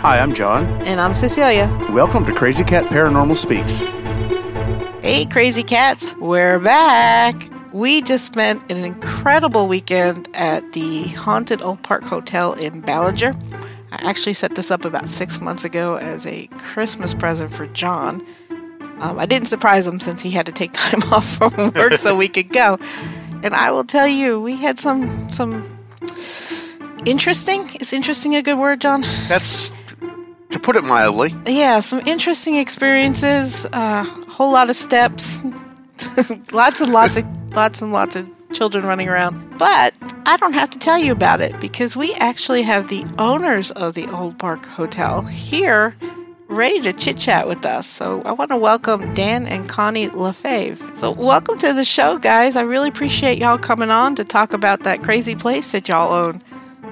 Hi, I'm John. And I'm Cecilia. Welcome to Crazy Cat Paranormal Speaks. Hey, Crazy Cats, we're back. We just spent an incredible weekend at the Haunted Old Park Hotel in Ballinger. I actually set this up about six months ago as a Christmas present for John. Um, I didn't surprise him since he had to take time off from work so we could go. And I will tell you, we had some some interesting. Is interesting a good word, John? That's to put it mildly. Yeah, some interesting experiences. A uh, whole lot of steps, lots and lots of lots and lots of children running around. But I don't have to tell you about it because we actually have the owners of the Old Park Hotel here ready to chit chat with us. So I want to welcome Dan and Connie LaFave. So welcome to the show, guys. I really appreciate y'all coming on to talk about that crazy place that y'all own.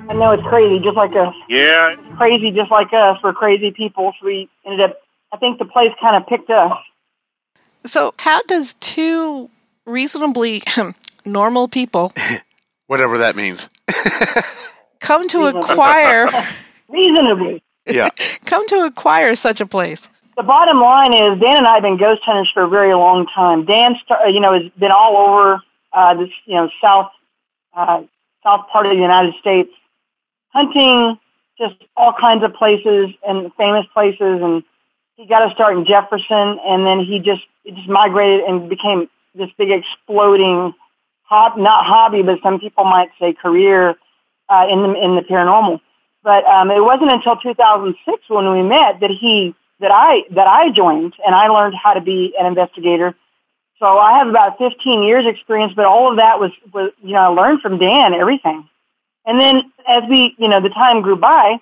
I know it's crazy, just like us. Yeah. It's crazy, just like us. We're crazy people. So we ended up, I think the place kind of picked us. So, how does two reasonably normal people, whatever that means, come to acquire. Reasonably. Yeah. come to acquire such a place? The bottom line is Dan and I have been ghost hunters for a very long time. Dan, you know, has been all over uh, this, you know, south uh, south part of the United States hunting just all kinds of places and famous places. And he got to start in Jefferson, and then he just it just migrated and became this big exploding hob not hobby, but some people might say career uh, in the in the paranormal. But um, it wasn't until 2006 when we met that he that I that I joined and I learned how to be an investigator. So I have about 15 years experience, but all of that was was you know I learned from Dan everything. And then as we, you know, the time grew by,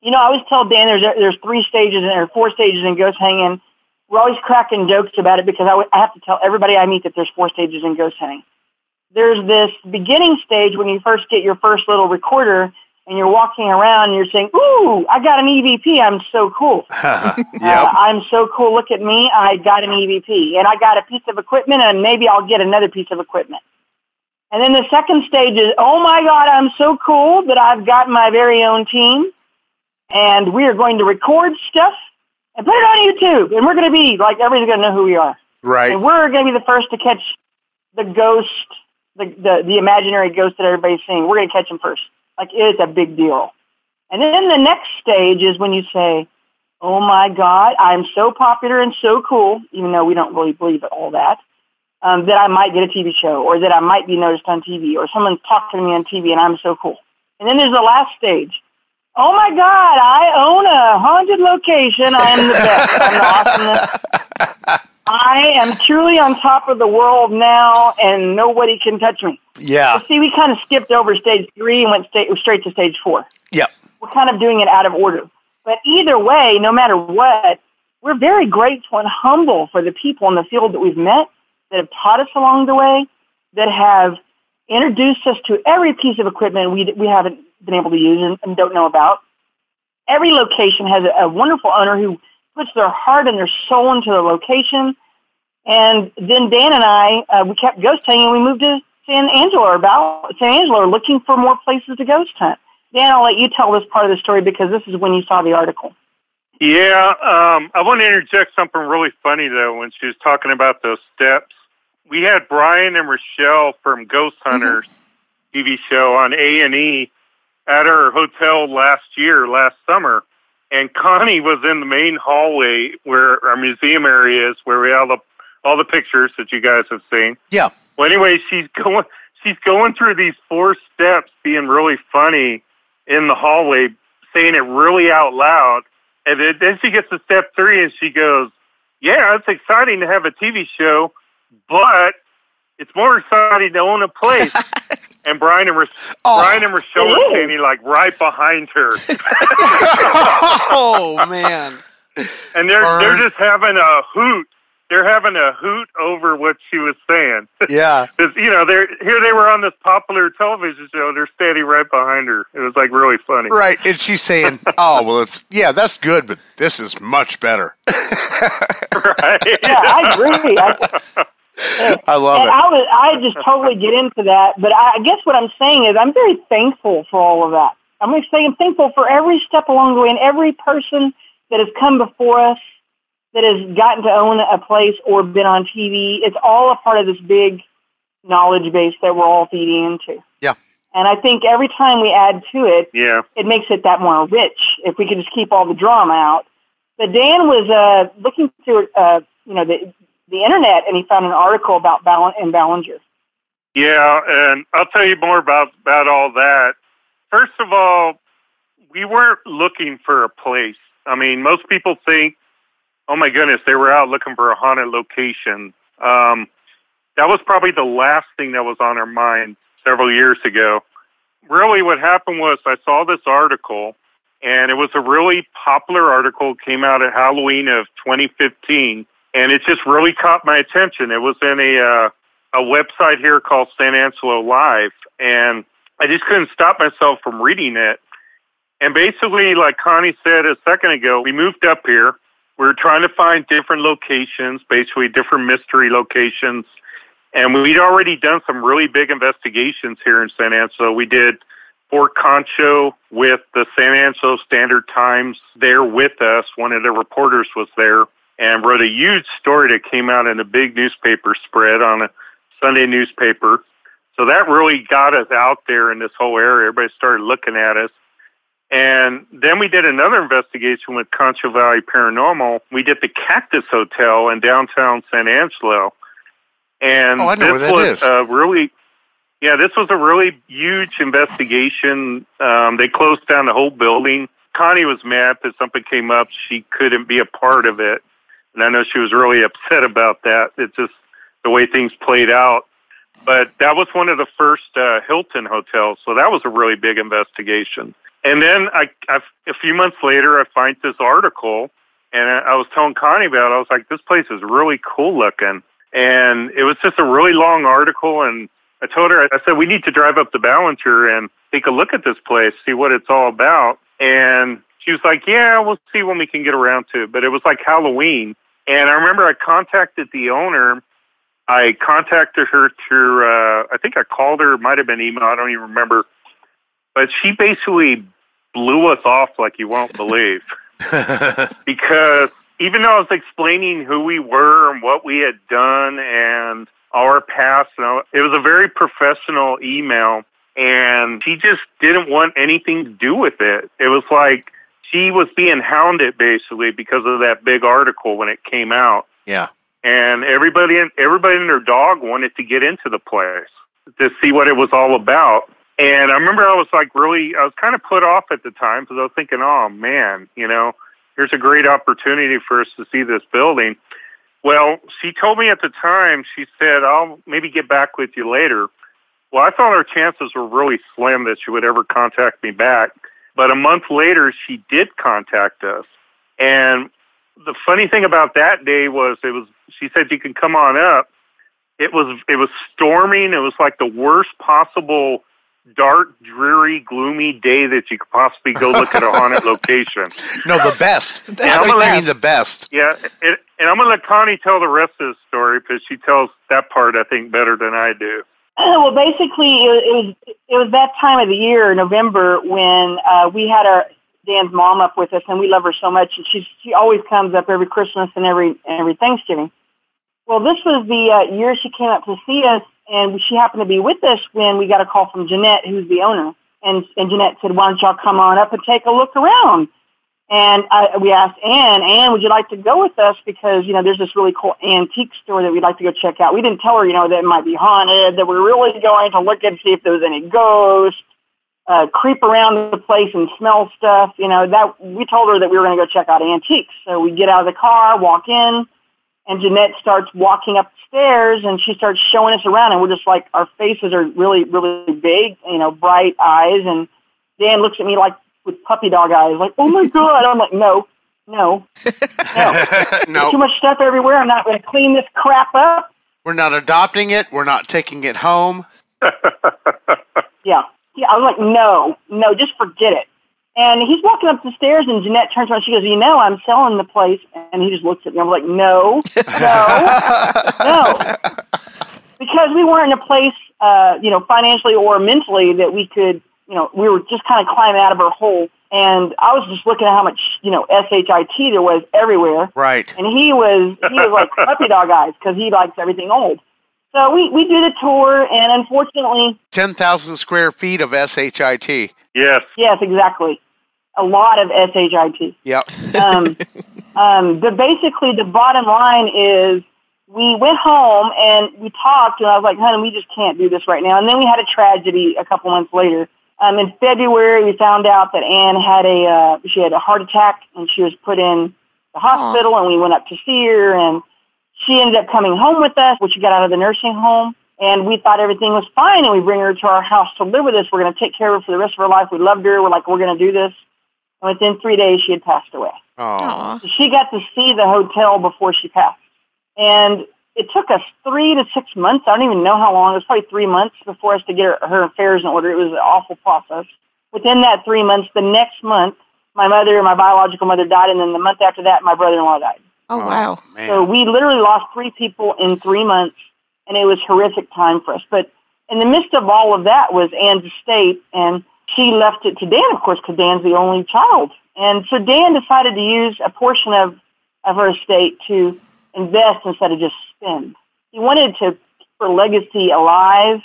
you know, I always tell Dan there's there's three stages and or four stages in ghost hanging. We're always cracking jokes about it because I, w- I have to tell everybody I meet that there's four stages in ghost hunting. There's this beginning stage when you first get your first little recorder and you're walking around and you're saying, "Ooh, I got an EVP! I'm so cool! yep. uh, I'm so cool! Look at me! I got an EVP, and I got a piece of equipment, and maybe I'll get another piece of equipment." And then the second stage is, oh my God, I'm so cool that I've got my very own team and we are going to record stuff and put it on YouTube. And we're going to be like, everybody's going to know who we are. Right. And we're going to be the first to catch the ghost, the, the, the imaginary ghost that everybody's seeing. We're going to catch them first. Like, it's a big deal. And then the next stage is when you say, oh my God, I'm so popular and so cool, even though we don't really believe all that um, that I might get a TV show or that I might be noticed on TV or someone's talking to me on TV and I'm so cool. And then there's the last stage. Oh my God, I own a haunted location. I am the best. I'm the awesomest. I am truly on top of the world now and nobody can touch me. Yeah. So see, we kind of skipped over stage three and went sta- straight to stage four. Yep. We're kind of doing it out of order. But either way, no matter what, we're very grateful and humble for the people in the field that we've met that have taught us along the way, that have introduced us to every piece of equipment we, we haven't been able to use and, and don't know about. Every location has a, a, wonderful owner who puts their heart and their soul into the location. And then Dan and I, uh, we kept ghost hunting and we moved to San Angelo about San Angelo looking for more places to ghost hunt. Dan, I'll let you tell this part of the story because this is when you saw the article. Yeah, um, I want to interject something really funny though. When she was talking about those steps, we had Brian and Rochelle from Ghost mm-hmm. Hunters mm-hmm. TV show on A and E at our hotel last year, last summer, and Connie was in the main hallway where our museum area is, where we have the all the pictures that you guys have seen. Yeah. Well, anyway, she's going she's going through these four steps, being really funny in the hallway, saying it really out loud, and then, then she gets to step three and she goes, "Yeah, it's exciting to have a TV show." But it's more exciting to own a place. and Brian and, Rach- oh. Brian and Rochelle are standing like right behind her. oh man! And they're Burn. they're just having a hoot. They're having a hoot over what she was saying. Yeah, because you know they're here. They were on this popular television show. They're standing right behind her. It was like really funny. Right, and she's saying, "Oh well, it's yeah, that's good, but this is much better." right? Yeah, I agree. I, I love and it. I was I just totally get into that, but I, I guess what I'm saying is I'm very thankful for all of that. I'm going to say I'm thankful for every step along the way and every person that has come before us that has gotten to own a place or been on TV. It's all a part of this big knowledge base that we're all feeding into. Yeah. And I think every time we add to it, Yeah. it makes it that more rich if we could just keep all the drama out. But Dan was uh, looking through, uh, you know, the the internet, and he found an article about Ball- and Ballinger. Yeah, and I'll tell you more about about all that. First of all, we weren't looking for a place. I mean, most people think, "Oh my goodness, they were out looking for a haunted location." Um, that was probably the last thing that was on our mind several years ago. Really, what happened was I saw this article, and it was a really popular article. Came out at Halloween of 2015, and it just really caught my attention. It was in a uh, a website here called San Angelo Live, and I just couldn't stop myself from reading it. And basically, like Connie said a second ago, we moved up here. We were trying to find different locations, basically different mystery locations. And we'd already done some really big investigations here in San Angelo. We did Fort Concho with the San Angelo Standard Times there with us. One of the reporters was there and wrote a huge story that came out in a big newspaper spread on a Sunday newspaper. So that really got us out there in this whole area. Everybody started looking at us. And then we did another investigation with Concho Valley Paranormal. We did the Cactus Hotel in downtown San Angelo. And Oh, I know this was is. Uh, really, yeah, this was a really huge investigation. Um, they closed down the whole building. Connie was mad that something came up. She couldn't be a part of it. And I know she was really upset about that. It's just the way things played out. But that was one of the first uh, Hilton hotels. So that was a really big investigation. And then I, I, a few months later, I find this article, and I, was telling Connie about it. I was like, this place is really cool looking. And it was just a really long article. And I told her, I said, we need to drive up to Ballinger and take a look at this place, see what it's all about. And she was like, yeah, we'll see when we can get around to it. But it was like Halloween. And I remember I contacted the owner. I contacted her through, uh, I think I called her, it might have been email, I don't even remember. But she basically blew us off like you won't believe because even though I was explaining who we were and what we had done and our past, you know, it was a very professional email, and she just didn't want anything to do with it. It was like she was being hounded basically because of that big article when it came out, yeah. and everybody and everybody and their dog wanted to get into the place to see what it was all about. And I remember I was like really, I was kind of put off at the time because I was thinking, oh man, you know, here's a great opportunity for us to see this building. Well, she told me at the time, she said, I'll maybe get back with you later. Well, I thought our chances were really slim that she would ever contact me back. But a month later, she did contact us. And the funny thing about that day was it was she said you can come on up. It was it was storming. It was like the worst possible dark, dreary, gloomy day that you could possibly go look at a haunted location. No, the best. That's That's the like being best. the best. Yeah, it, and I'm going to let Connie tell the rest of the story because she tells that part I think better than I do. Well, basically, it, was it was that time of the year, November, when uh, we had our Dan's mom up with us, and we love her so much, and she she always comes up every Christmas and every every Thanksgiving. Well, this was the uh, year she came up to see us, and she happened to be with us when we got a call from Jeanette, who's the owner, and and Jeanette said, "Why don't y'all come on up and take a look around?" And I, we asked Anne, Anne, would you like to go with us? Because, you know, there's this really cool antique store that we'd like to go check out. We didn't tell her, you know, that it might be haunted, that we're really going to look and see if there was any ghosts, uh, creep around the place and smell stuff. You know, that we told her that we were going to go check out antiques. So we get out of the car, walk in, and Jeanette starts walking up the stairs and she starts showing us around and we're just like, our faces are really, really big, you know, bright eyes. And Dan looks at me like, with puppy dog eyes, like, oh my God. I'm like, no, no, no. no, Too much stuff everywhere. I'm not going to clean this crap up. we're not adopting it. We're not taking it home. Yeah. Yeah. I was like, no, no, just forget it. And he's walking up the stairs, and Jeanette turns around. She goes, "You know, I'm selling the place." And he just looks at me. I'm like, "No, no, no," because we weren't in a place, uh, you know, financially or mentally that we could, you you know, we were just kind of climbing out of our hole. And I was just looking at how much, you know, shit there was everywhere. Right. And he was he was like puppy dog eyes because he likes everything old. So we we did a tour, and unfortunately, ten thousand square feet of shit. Yes. Yes, exactly. A lot of shit. Yep. um, um, but basically, the bottom line is we went home and we talked, and I was like, honey, we just can't do this right now. And then we had a tragedy a couple months later. Um, in February, we found out that Anne had a uh, she had a heart attack, and she was put in the hospital. Aww. And we went up to see her, and she ended up coming home with us, when she got out of the nursing home. And we thought everything was fine, and we bring her to our house to live with us. We're going to take care of her for the rest of her life. We loved her. We're like, we're going to do this. And within three days, she had passed away. Aww. So she got to see the hotel before she passed. And it took us three to six months. I don't even know how long. It was probably three months before us to get her, her affairs in order. It was an awful process. Within that three months, the next month, my mother, my biological mother died, and then the month after that, my brother-in-law died. Oh, wow. Man. So we literally lost three people in three months, and it was horrific time for us. But in the midst of all of that was Anne's estate, and she left it to Dan, of course, because Dan's the only child. And so Dan decided to use a portion of, of her estate to invest instead of just spend. He wanted to keep her legacy alive,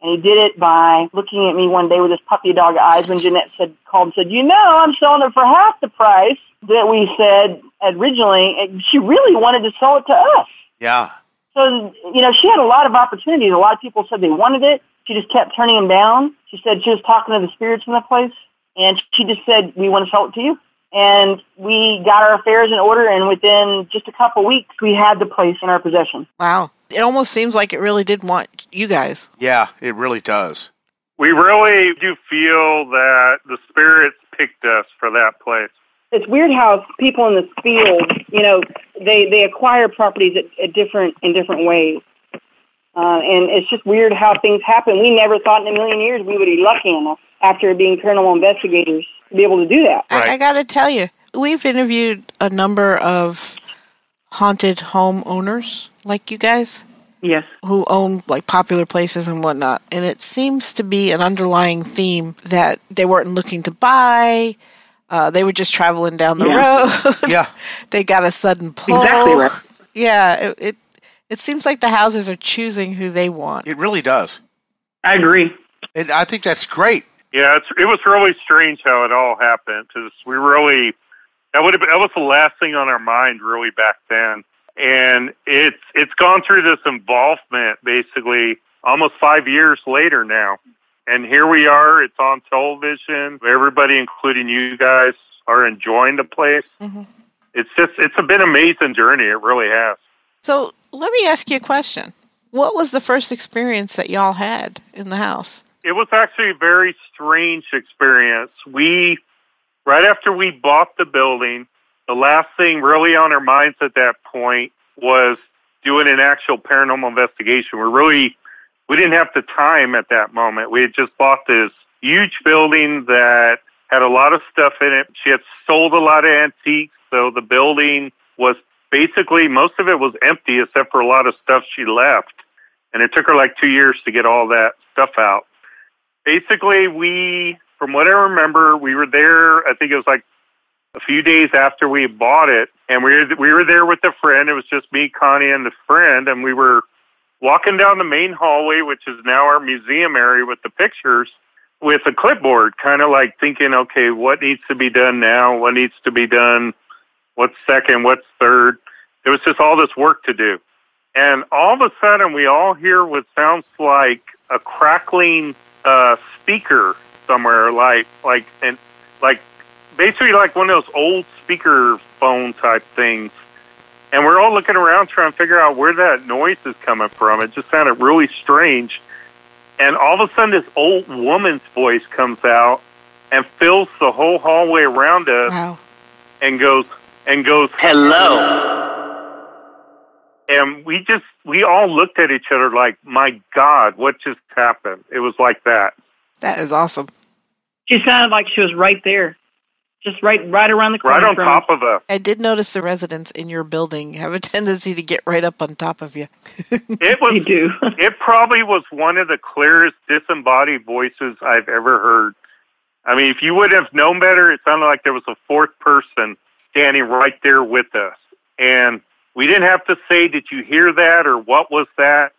and he did it by looking at me one day with his puppy dog eyes when Jeanette said, called and said, You know, I'm selling it for half the price that we said originally. And She really wanted to sell it to us. Yeah. So, you know, she had a lot of opportunities. A lot of people said they wanted it. She just kept turning them down. She said she was talking to the spirits in the place, and she just said, We want to sell it to you. And we got our affairs in order, and within just a couple weeks, we had the place in our possession. Wow. It almost seems like it really did want you guys. Yeah, it really does. We really do feel that the spirits picked us for that place. It's weird how people in this field, you know, they, they acquire properties at, at different in different ways. Uh, and it's just weird how things happen. We never thought in a million years we would be lucky enough after being paranormal investigators to be able to do that. Right. I, I got to tell you, we've interviewed a number of haunted home owners like you guys. Yes. Who own like popular places and whatnot. And it seems to be an underlying theme that they weren't looking to buy. Uh, they were just traveling down the yeah. road. yeah. they got a sudden pull. Exactly right. Yeah. It, it it seems like the houses are choosing who they want. It really does. I agree. And I think that's great. Yeah, it's, it was really strange how it all happened because we really that would have been, that was the last thing on our mind really back then, and it's it's gone through this involvement basically almost five years later now, and here we are. It's on television. Everybody, including you guys, are enjoying the place. Mm-hmm. It's just it's a been amazing journey. It really has. So let me ask you a question. What was the first experience that y'all had in the house? It was actually very strange experience. We, right after we bought the building, the last thing really on our minds at that point was doing an actual paranormal investigation. We're really, we didn't have the time at that moment. We had just bought this huge building that had a lot of stuff in it. She had sold a lot of antiques, so the building was basically most of it was empty except for a lot of stuff she left. And it took her like two years to get all that stuff out. Basically, we, from what I remember, we were there, I think it was like a few days after we bought it. And we were, we were there with a friend. It was just me, Connie, and the friend. And we were walking down the main hallway, which is now our museum area with the pictures, with a clipboard, kind of like thinking, okay, what needs to be done now? What needs to be done? What's second? What's third? There was just all this work to do. And all of a sudden, we all hear what sounds like a crackling uh, speaker somewhere, like like and like basically like one of those old speaker phone type things. And we're all looking around trying to figure out where that noise is coming from. It just sounded really strange. And all of a sudden, this old woman's voice comes out and fills the whole hallway around us, wow. and goes and goes, "Hello." And we just we all looked at each other like, "My God, what just happened?" It was like that. That is awesome. She sounded like she was right there, just right right around the corner. Right on top of us. I did notice the residents in your building have a tendency to get right up on top of you. it was. They do. it probably was one of the clearest disembodied voices I've ever heard. I mean, if you would have known better, it sounded like there was a fourth person standing right there with us. And we didn't have to say, Did you hear that? or What was that?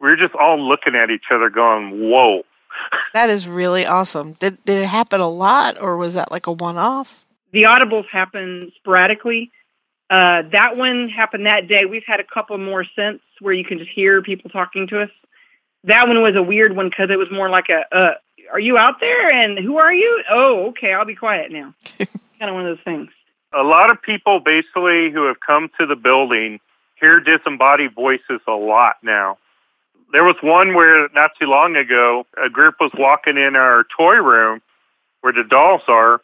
We were just all looking at each other going, Whoa. That is really awesome. Did, did it happen a lot or was that like a one off? The audibles happen sporadically. Uh, that one happened that day. We've had a couple more since where you can just hear people talking to us. That one was a weird one because it was more like a, uh, "Are you out there? And who are you? Oh, okay, I'll be quiet now." kind of one of those things. A lot of people basically who have come to the building hear disembodied voices a lot now. There was one where not too long ago, a group was walking in our toy room where the dolls are,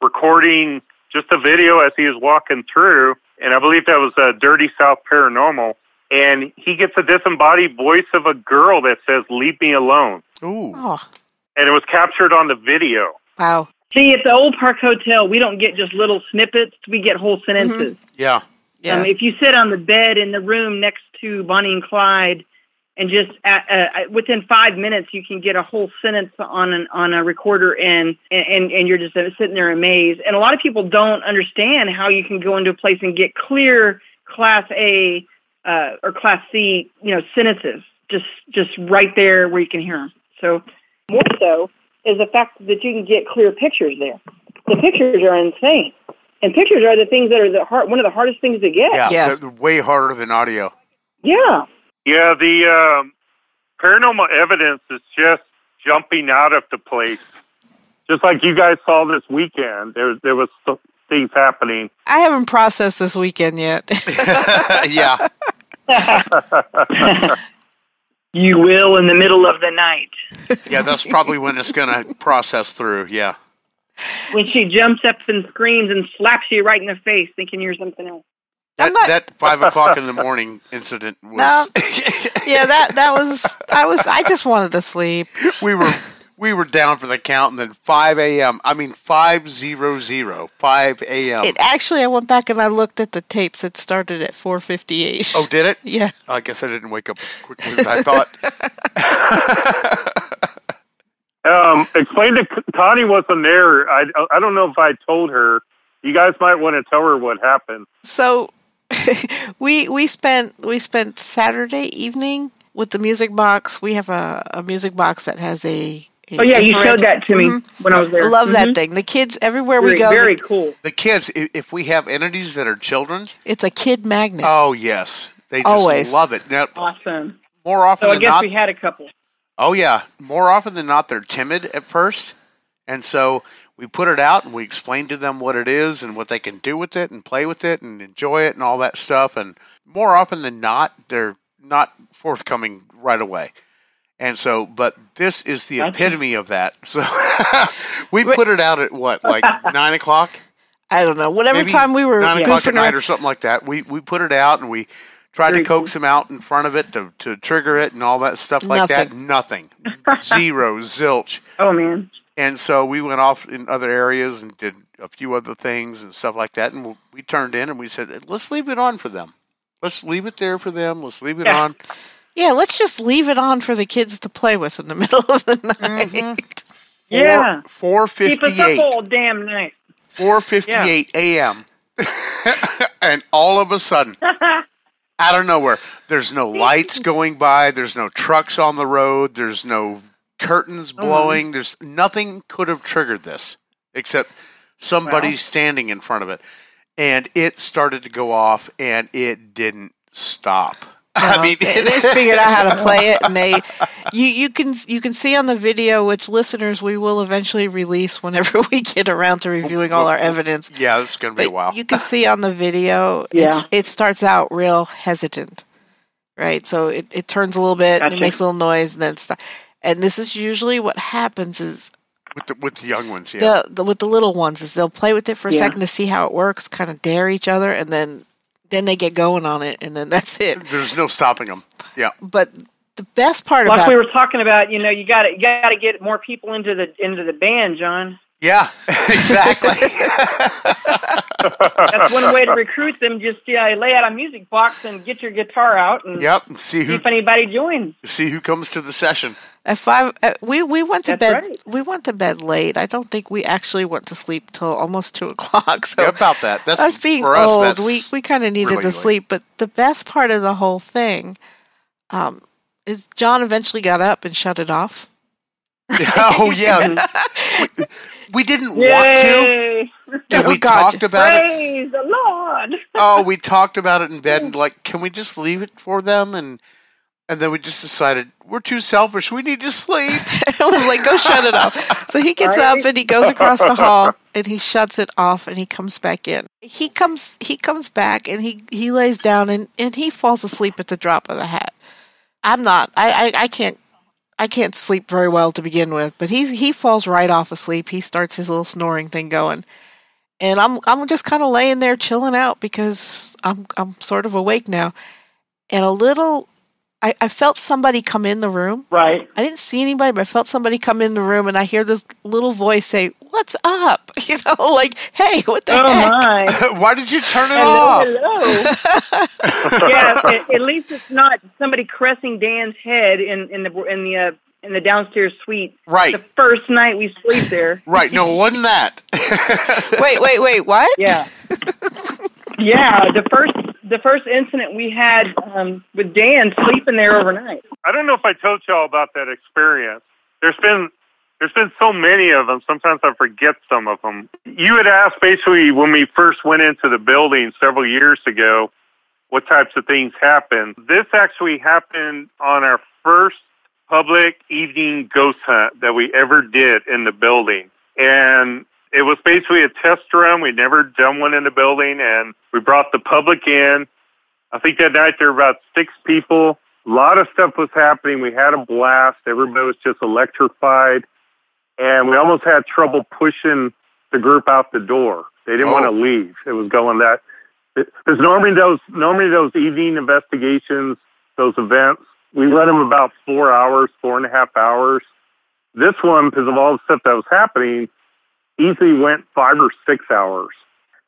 recording just a video as he was walking through, and I believe that was a Dirty South Paranormal. And he gets a disembodied voice of a girl that says, Leave me alone. Ooh. Oh, And it was captured on the video. wow. See, at the old Park Hotel, we don't get just little snippets; we get whole sentences. Yeah. Yeah. Um, if you sit on the bed in the room next to Bonnie and Clyde, and just at, uh, within five minutes, you can get a whole sentence on an on a recorder, and and and you're just sitting there amazed. And a lot of people don't understand how you can go into a place and get clear Class A uh, or Class C, you know, sentences just just right there where you can hear them. So more so is the fact that you can get clear pictures there. The pictures are insane. And pictures are the things that are the hard, one of the hardest things to get. Yeah. Yeah. They're- they're way harder than audio. Yeah. Yeah, the um, paranormal evidence is just jumping out of the place. Just like you guys saw this weekend, there there was th- things happening. I haven't processed this weekend yet. yeah. You will in the middle of the night. Yeah, that's probably when it's going to process through. Yeah. When she jumps up and screams and slaps you right in the face thinking you're something else. That, not- that five o'clock in the morning incident was. No. yeah, that that was I was I just wanted to sleep. we were we were down for the count, and then five a.m. I mean five zero zero five a.m. It actually I went back and I looked at the tapes. It started at 4:58. oh, did it? yeah. I guess I didn't wake up as quickly as I thought. Um, explain to Connie wasn't there. I I don't know if I told her. You guys might want to tell her what happened. So we we spent we spent Saturday evening with the music box. We have a, a music box that has a, a Oh yeah, you showed that to me Mhm. when I was there. I love that Mhm. thing. The kids everywhere Very, we go. very the- cool. the kids, if we have entities that are children, it's a kid magnet. oh yes, they just Always. love it. Now, Awesome. more often So I than guess not, we had a couple. Oh yeah, more often than not, they're timid at first, and so we put it out and we explain to them what it is and what they can do with it and play with it and enjoy it and all that stuff. And more often than not, they're not forthcoming right away. And so, but this is the epitome of that. So we put it out at what, like nine o'clock, I don't know. Whatever maybe time we were nine o'clock at night or something like that. We we put it out and we tried Very to coax them out in front of it to, to trigger it and all that stuff like that. Nothing, zero, zilch. Oh man. And so we went off in other areas and did a few other things and stuff like that. And we turned in and we said, let's leave it on for them. Let's leave it there for them. Let's leave it Yeah. on. Yeah, let's just leave it on for the kids to play with in the middle of the night. Mhm. Yeah. Four Keep us up all damn night. Four fifty-eight a.m. and all of a sudden, out of nowhere, there's no lights going by. There's no trucks on the road. There's no curtains Oh, blowing. There's nothing could have triggered this except somebody Wow. standing in front of it, and it started to go off, and it didn't stop. I No, mean, they, they figured out how to play it, and they you you can you can see on the video, which listeners we will eventually release whenever we get around to reviewing all our evidence. yeah, it's going to be a while. you can see on the video, Yeah. it's, it starts out real hesitant, right? So it, it turns a little bit, and it makes a little noise, and then it's and this is usually what happens is with the with the young ones, yeah. the, the with the little ones is they'll play with it for a Yeah. second to see how it works, kind of dare each other, and then then they get going on it, and then that's it. There's no stopping them. Yeah. But the best part Like about we were talking about, you know, you got to you got to get more people into the into the band, John. Yeah, exactly. That's one way to recruit them. Just yeah, lay out a music box and get your guitar out and yep. See see who if anybody joins. see who comes to the session. At five, uh, we we went to That's bed. right. We went to bed late. I don't think we actually went to sleep till almost two o'clock. So Yeah, about that. That's us being for us, old, that's we we kind of needed really the late. sleep. But the best part of the whole thing, um, is John eventually got up and shut it off. oh yeah. we didn't want to. Yay! And Oh, we God. talked about it. Praise the Lord. Oh, we talked about it in bed and like, can we just leave it for them? And and then we just decided we're too selfish. We need to sleep. I was like, go shut it off. So he gets Right. up and he goes across the hall and he shuts it off and he comes back in. He comes he comes back and he, he lays down and, and he falls asleep at the drop of the hat. I'm not. I, I, I can't I can't sleep very well to begin with, but he's he falls right off asleep. He starts his little snoring thing going. And I'm I'm just kind of laying there chilling out because I'm I'm sort of awake now. And a little I, I felt somebody come in the room Right. I didn't see anybody, but I felt somebody come in the room, and I hear this little voice say, "What's up?" You know, like, "Hey, what the Oh heck?" my. Why did you turn it Hello, off? hello. yeah, at, at least it's not somebody caressing Dan's head in in the in the uh, in the downstairs suite. Right. The first night we sleep there. Right. No, it wasn't that. Wait, wait, wait, what? Yeah. yeah, the first the first incident we had um, with Dan sleeping there overnight. I don't know if I told y'all about that experience. There's been there's been so many of them. Sometimes I forget some of them. You had asked basically when we first went into the building several years ago, what types of things happened. This actually happened on our first public evening ghost hunt that we ever did in the building, and it was basically a test run. We'd never done one in the building, and we brought the public in. I think that night there were about six people. A lot of stuff was happening. We had a blast. Everybody was just electrified. And we almost had trouble pushing the group out the door. They didn't Oh. want to oh. leave. It was going that. Because normally those normally those evening investigations, those events, we run them about four hours, four and a half hours. This one, because of all the stuff that was happening, easily went five or six hours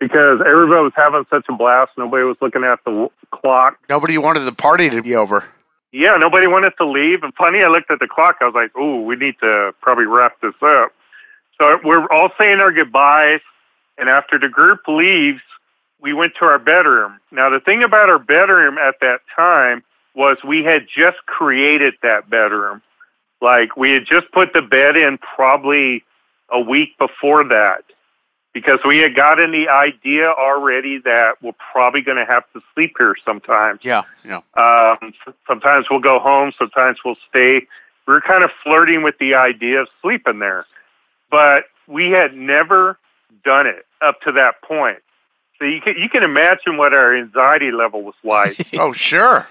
because everybody was having such a blast. Nobody was looking at the w- clock. Nobody wanted the party to be over. Yeah, nobody wanted to leave. And funny, I looked at the clock. I was like, "Ooh, we need to probably wrap this up." So we're all saying our goodbyes, and after the group leaves, we went to our bedroom. Now, the thing about our bedroom at that time was we had just created that bedroom. Like we had just put the bed in probably a week before that because we had gotten the idea already that we're probably going to have to sleep here sometimes. Yeah. Yeah. Um, sometimes we'll go home, sometimes we'll stay. We are kind of flirting with the idea of sleeping there, but we had never done it up to that point. So you can you can imagine what our anxiety level was like. Oh, sure.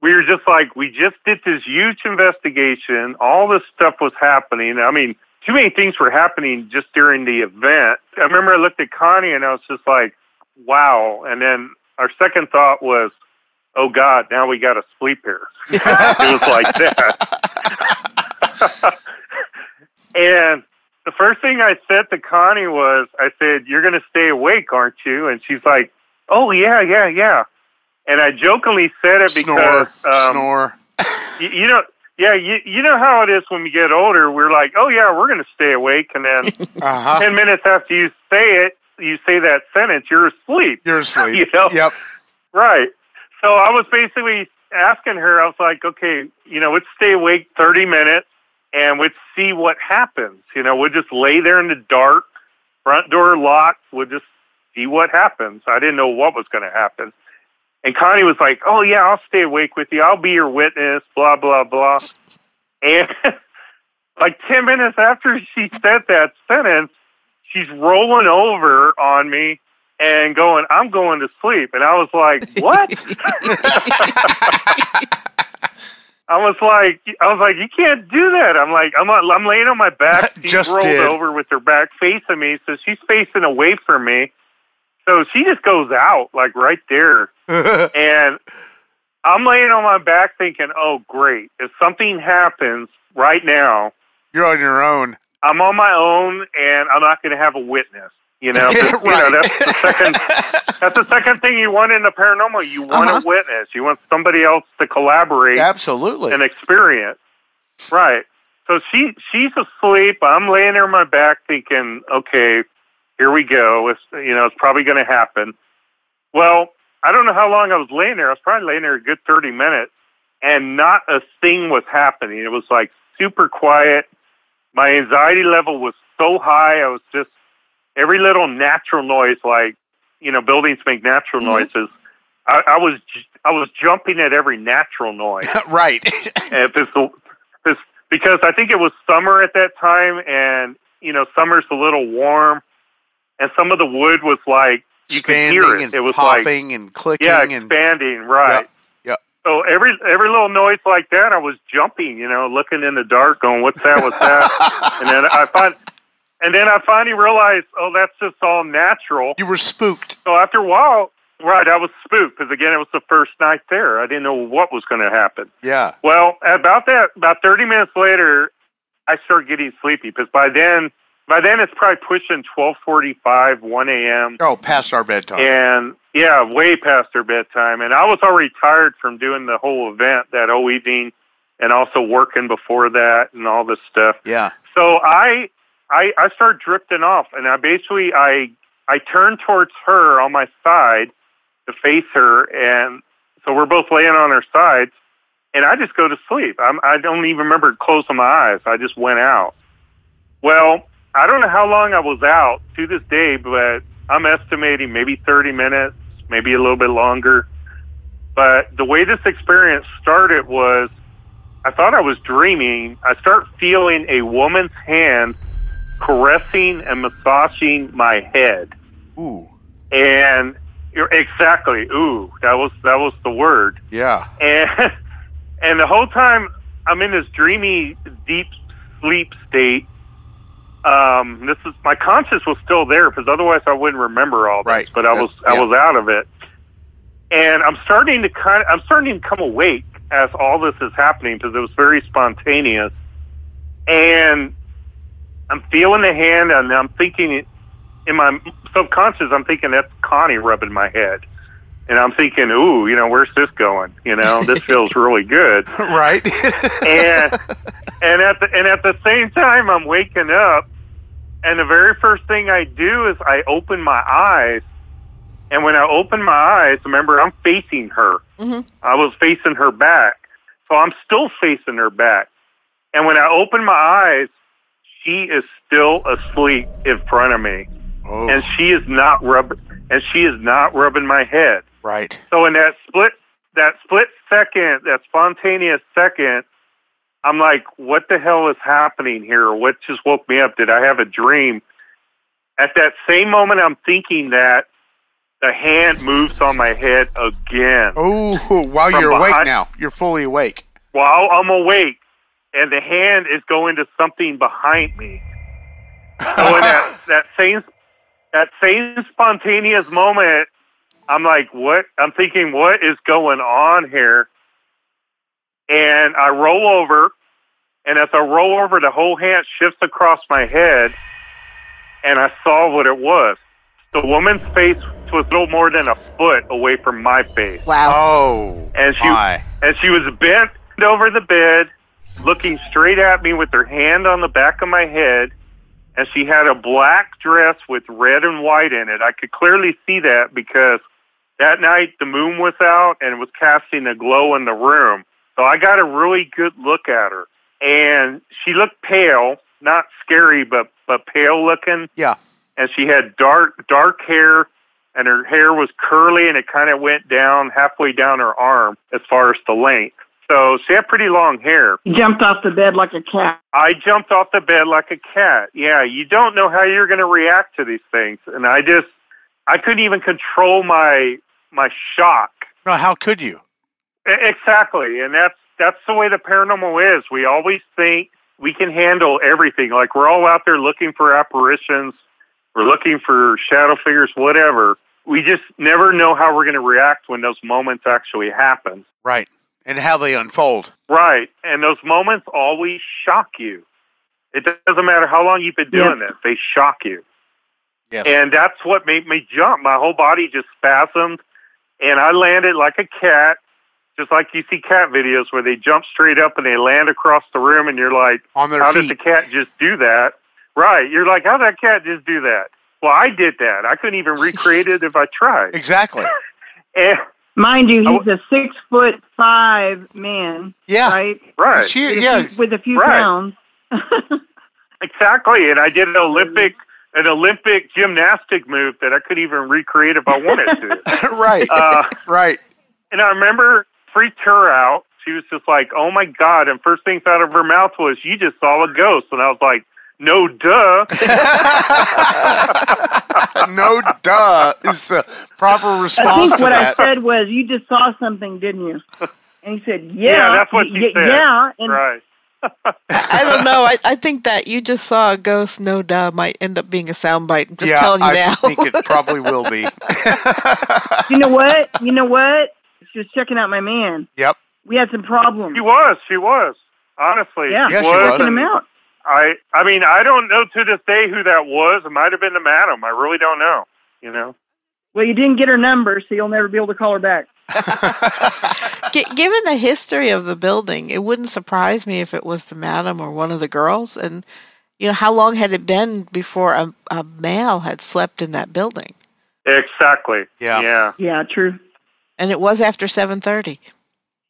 we were just like, we just did this huge investigation. All this stuff was happening. I mean, too many things were happening just during the event. I remember I looked at Connie and I was just like, wow. And then our second thought was, oh God, now we got to sleep here. it was like that. and the first thing I said to Connie was, I said, you're going to stay awake, aren't you? And she's like, oh, yeah, yeah, yeah. And I jokingly said it because, Snore. um, snore. you, you know, yeah, you, you know how it is when we get older. We're like, oh, yeah, we're going to stay awake. And then Uh huh. 10 minutes after you say it, you say that sentence, you're asleep. You're asleep. You know? Yep. Right. So I was basically asking her, I was like, okay, you know, let's stay awake 30 minutes and let's see what happens. You know, we'll just lay there in the dark, front door locked. We'll just see what happens. I didn't know what was going to happen. And Connie was like, oh, yeah, I'll stay awake with you. I'll be your witness, blah, blah, blah. And like 10 minutes after she said that sentence, she's rolling over on me and going, I'm going to sleep. And I was like, what? I was like, I was like, you can't do that. I'm like, I'm, I'm laying on my back. She's Just rolled did. over with her back facing me, so she's facing away from me. So she just goes out like right there, and I'm laying on my back thinking, oh great, if something happens right now, You're on your own. I'm on my own, and I'm not going to have a witness. You know, 'cause, you know that's the second. That's the second thing you want in the paranormal. You want Uh-huh. a witness. You want somebody else to collaborate Absolutely. and experience. Right. So she she's asleep. I'm laying there on my back, thinking, okay, here we go. It's you know it's probably going to happen. Well, I don't know how long I was laying there. I was probably laying there a good thirty minutes, and not a thing was happening. It was like super quiet. My anxiety level was so high. I was just every little natural noise, like you know, buildings make natural Mhm. noises. I, I was j- I was jumping at every natural noise. right. If it's, it's because I think it was summer at that time, and you know, summer's a little warm, and some of the wood was like you could Expanding hear it. and It was like popping and clicking yeah, and expanding, right? Yeah, yeah. So every every little noise like that, I was jumping, you know, looking in the dark, going, "What's that? What's that?" and then I find, and then I finally realized, oh, that's just all natural. you were spooked. So after a while, right, I was spooked because again, it was the first night there. I didn't know what was going to happen. Yeah. Well, about that, about thirty minutes later, I started getting sleepy because by then, by then it's probably pushing twelve forty-five, one a.m. Oh, past our bedtime. And yeah, way past our bedtime. And I was already tired from doing the whole event that whole evening, and also working before that and all this stuff. yeah. So I, I, I start drifting off, and I basically I, I turn towards her on my side to face her, and so we're both laying on our sides, and I just go to sleep. I'm, I don't even remember closing my eyes. I just went out. Well, I don't know how long I was out to this day, but I'm estimating maybe 30 minutes, maybe a little bit longer. But the way this experience started was I thought I was dreaming. I start feeling a woman's hand caressing and massaging my head. Ooh. And you're exactly, ooh, that was that was the word. Yeah. And and the whole time I'm in this dreamy, deep sleep state. Um, this is my conscience was still there because otherwise I wouldn't remember all this. Right. But I Yeah. was I was out of it, and I'm starting to kind of I'm starting to come awake as all this is happening because it was very spontaneous, and I'm feeling the hand and I'm thinking in my subconscious I'm thinking that's Connie rubbing my head. And I'm thinking, ooh, you know, where's this going? You know, this feels really good. Right. and and at the and at the same time I'm waking up and the very first thing I do is I open my eyes. And when I open my eyes remember I'm facing her. Mhm. I was facing her back. So I'm still facing her back. And when I open my eyes she is still asleep in front of me. Oh, and she is not rub and she is not rubbing my head right. so in that split that split second, that spontaneous second, I'm like, what the hell is happening here? What just woke me up? Did I have a dream? At that same moment I'm thinking that the hand moves on my head again. Oh, while you're awake now, you're fully awake. While I'm awake and the hand is going to something behind me. So in that, that same that same spontaneous moment, I'm like, what? I'm thinking, what is going on here? And I roll over, and as I roll over, the whole hand shifts across my head, and I saw what it was. The woman's face was no more than a foot away from my face, Wow. Oh, and she my. and she was bent over the bed, looking straight at me with her hand on the back of my head. And she had a black dress with red and white in it. I could clearly see that because that night the moon was out and it was casting a glow in the room. So I got a really good look at her. And she looked pale, not scary, but, but pale looking. Yeah. And she had dark, dark hair and her hair was curly and it kind of went down halfway down her arm as far as the length. So she had pretty long hair. Jumped off the bed like a cat. I jumped off the bed like a cat. Yeah, you don't know how you're going to react to these things, and I just I couldn't even control my my shock. No, how could you? Exactly, and that's that's the way the paranormal is. We always think we can handle everything. Like we're all out there looking for apparitions, we're looking for shadow figures, whatever. We just never know how we're going to react when those moments actually happen. Right. And how they unfold. Right, and those moments always shock you. It doesn't matter how long you've been doing this; they shock you, Yes. and that's what made me jump. My whole body just spasmed, and I landed like a cat, just like you see cat videos where they jump straight up and they land across the room, and you're like, on their "How did the cat just do that?" Right? You're like, "How did that cat just do that?" Well, I did that. I couldn't even recreate it if I tried. exactly. And, Mind you, he's a six foot five man, Yeah. right? right. She, With a yeah. few- with a few Right. pounds. Exactly, and I did an Olympic an Olympic gymnastic move that I could even recreate if I wanted to. right. uh, right. and I remember freaked her out. She was just like, "Oh my god!" And first things out of her mouth was, "You just saw a ghost," and I was like, "No, duh." no, duh. Is the proper I response think to what I that. said was, "You just saw something, didn't you?" And he said, "Yeah." Yeah, that's what she y- said. Yeah, and right. I don't know. I, I think that you just saw a ghost, no duh, might end up being a soundbite. I'm just yeah, telling you I now. think it probably will be. you know what? You know what? She was checking out my man. yep. We had some problems. She was. She was. Honestly, yeah, Yeah, she was. was. checking him out. I. I mean, I don't know to this day who that was. It might have been the madam. I really don't know. You know. Well, you didn't get her number, so you'll never be able to call her back. G- given the history of the building, it wouldn't surprise me if it was the madam or one of the girls. And you know, how long had it been before a, a male had slept in that building? Exactly. Yeah. Yeah. Yeah, true. And it was after seven thirty.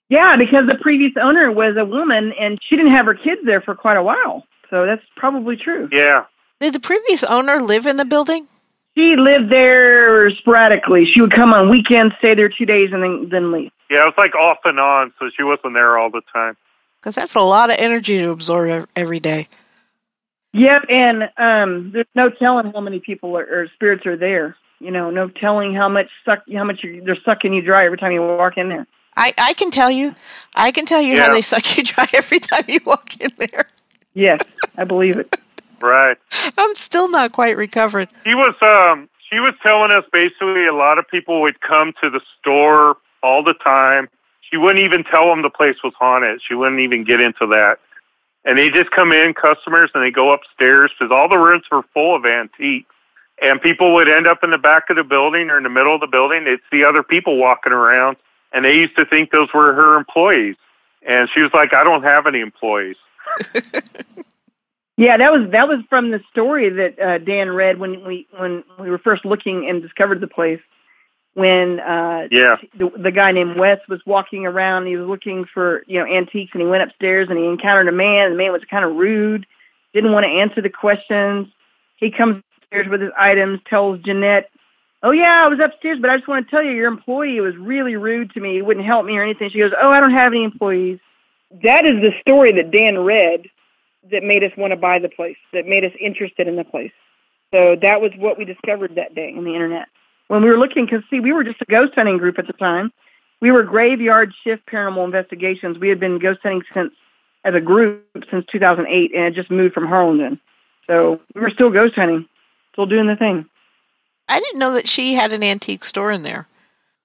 Yeah, because the previous owner was a woman, and she didn't have her kids there for quite a while. So that's probably true. Yeah. Did the previous owner live in the building? She lived there sporadically. She would come on weekends, stay there two days, and then then leave. Yeah. It was like off and on, so she wasn't there all the time. Because that's a lot of energy to absorb every day. Yep, and um, there's no telling how many people are, or spirits are there. You know, no telling how much suck, how much you they're sucking you dry every time you walk in there. I, I can tell you, I can tell you how they suck you dry every time you walk in there. Yes, I believe it. Right. I'm still not quite recovered. He was um she was telling us basically a lot of people would come to the store all the time. She wouldn't even tell them the place was haunted. She wouldn't even get into that. And they just come in, customers, and they go upstairs because all the rooms were full of antiques. And people would end up in the back of the building or in the middle of the building. They'd see other people walking around, and they used to think those were her employees. And she was like, "I don't have any employees." Yeah, that was that was from the story that uh, Dan read when we when we were first looking and discovered the place. When uh, Yeah, the, the guy named Wes was walking around, he was looking for you know antiques, and he went upstairs and he encountered a man. The man was kind of rude, didn't want to answer the questions. He comes upstairs with his items, tells Jeanette, "Oh yeah, I was upstairs, but I just want to tell you, your employee was really rude to me. He wouldn't help me or anything." She goes, "Oh, I don't have any employees." That is the story that Dan read that made us want to buy the place, that made us interested in the place. So that was what we discovered that day on the internet. When we were looking, because see, we were just a ghost hunting group at the time. We were Graveyard Shift Paranormal Investigations. We had been ghost hunting since, as a group, since 2008, and had just moved from Harlingen. So we were still ghost hunting, still doing the thing. I didn't know that she had an antique store in there.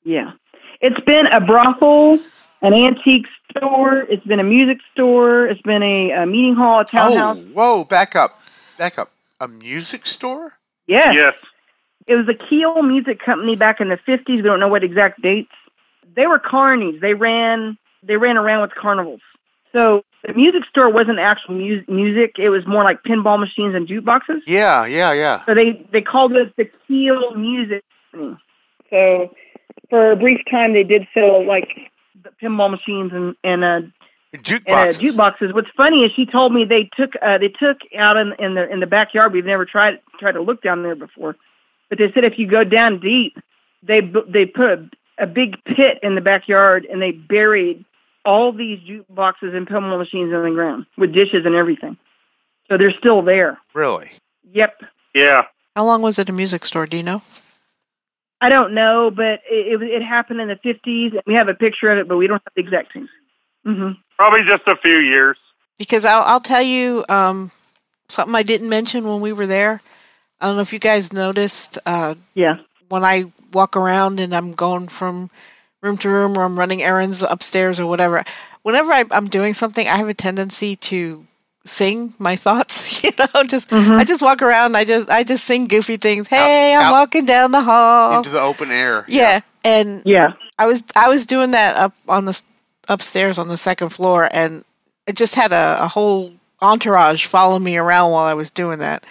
Yeah. It's been a brothel, an antique store. It's been a music store. It's been a, a meeting hall, a townhouse. Oh, townhouse. whoa, back up. Back up. A music store? Yeah. yes, It was a Keel Music Company back in the 50s. We don't know what exact dates. They were carnies. They ran they ran around with carnivals. So the music store wasn't actual mu- music. It was more like pinball machines and jukeboxes. Yeah, yeah, yeah. So they they called it the Keel Music Company. So for a brief time, they did sell like the pinball machines and and uh, Jukeboxes. and uh, jukeboxes. What's funny is she told me they took uh, they took out in, in the in the backyard. We've never tried tried to look down there before, but they said if you go down deep, they they put a, a big pit in the backyard and they buried all these jukeboxes and pinball machines in the ground with dishes and everything. So they're still there. Really? Yep. yeah. How long was it a music store? Do you know? I don't know, but it, it, it happened in the 50s. We have a picture of it, but we don't have the exact things. hmm Probably just a few years. Because I'll, I'll tell you um, something I didn't mention when we were there. I don't know if you guys noticed uh, Yeah. when I walk around and I'm going from room to room or I'm running errands upstairs or whatever. Whenever I, I'm doing something, I have a tendency to sing my thoughts. You know, just Mhm. I just walk around. And I just I just sing goofy things. Hey, I'm out- walking down the hall. Into the open air. yeah, and Yeah. I was I was doing that up on the upstairs on the second floor, and it just had a, a whole entourage follow me around while I was doing that,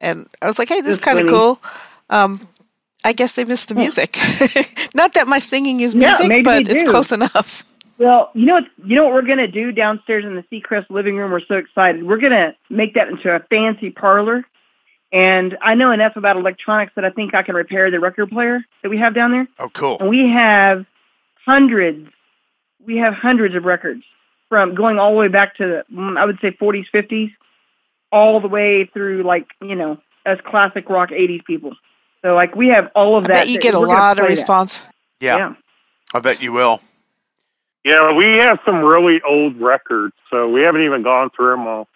and I was like, "Hey, this is kind of cool." Um, I guess they missed the music. Not that my singing is music, maybe but it's close enough. Well, you know what? You know what we're gonna do downstairs in the Seacrest living room. We're so excited. We're gonna make that into a fancy parlor, and I know enough about electronics that I think I can repair the record player that we have down there. Oh, cool. And we have hundreds. We have hundreds of records from going all the way back to the, I would say 40s, 50s, all the way through like you know as classic rock 80s people. So like we have all of I that. bet you that get a lot of response. Yeah, yeah. I bet you will. Yeah, we have some really old records, so we haven't even gone through them all.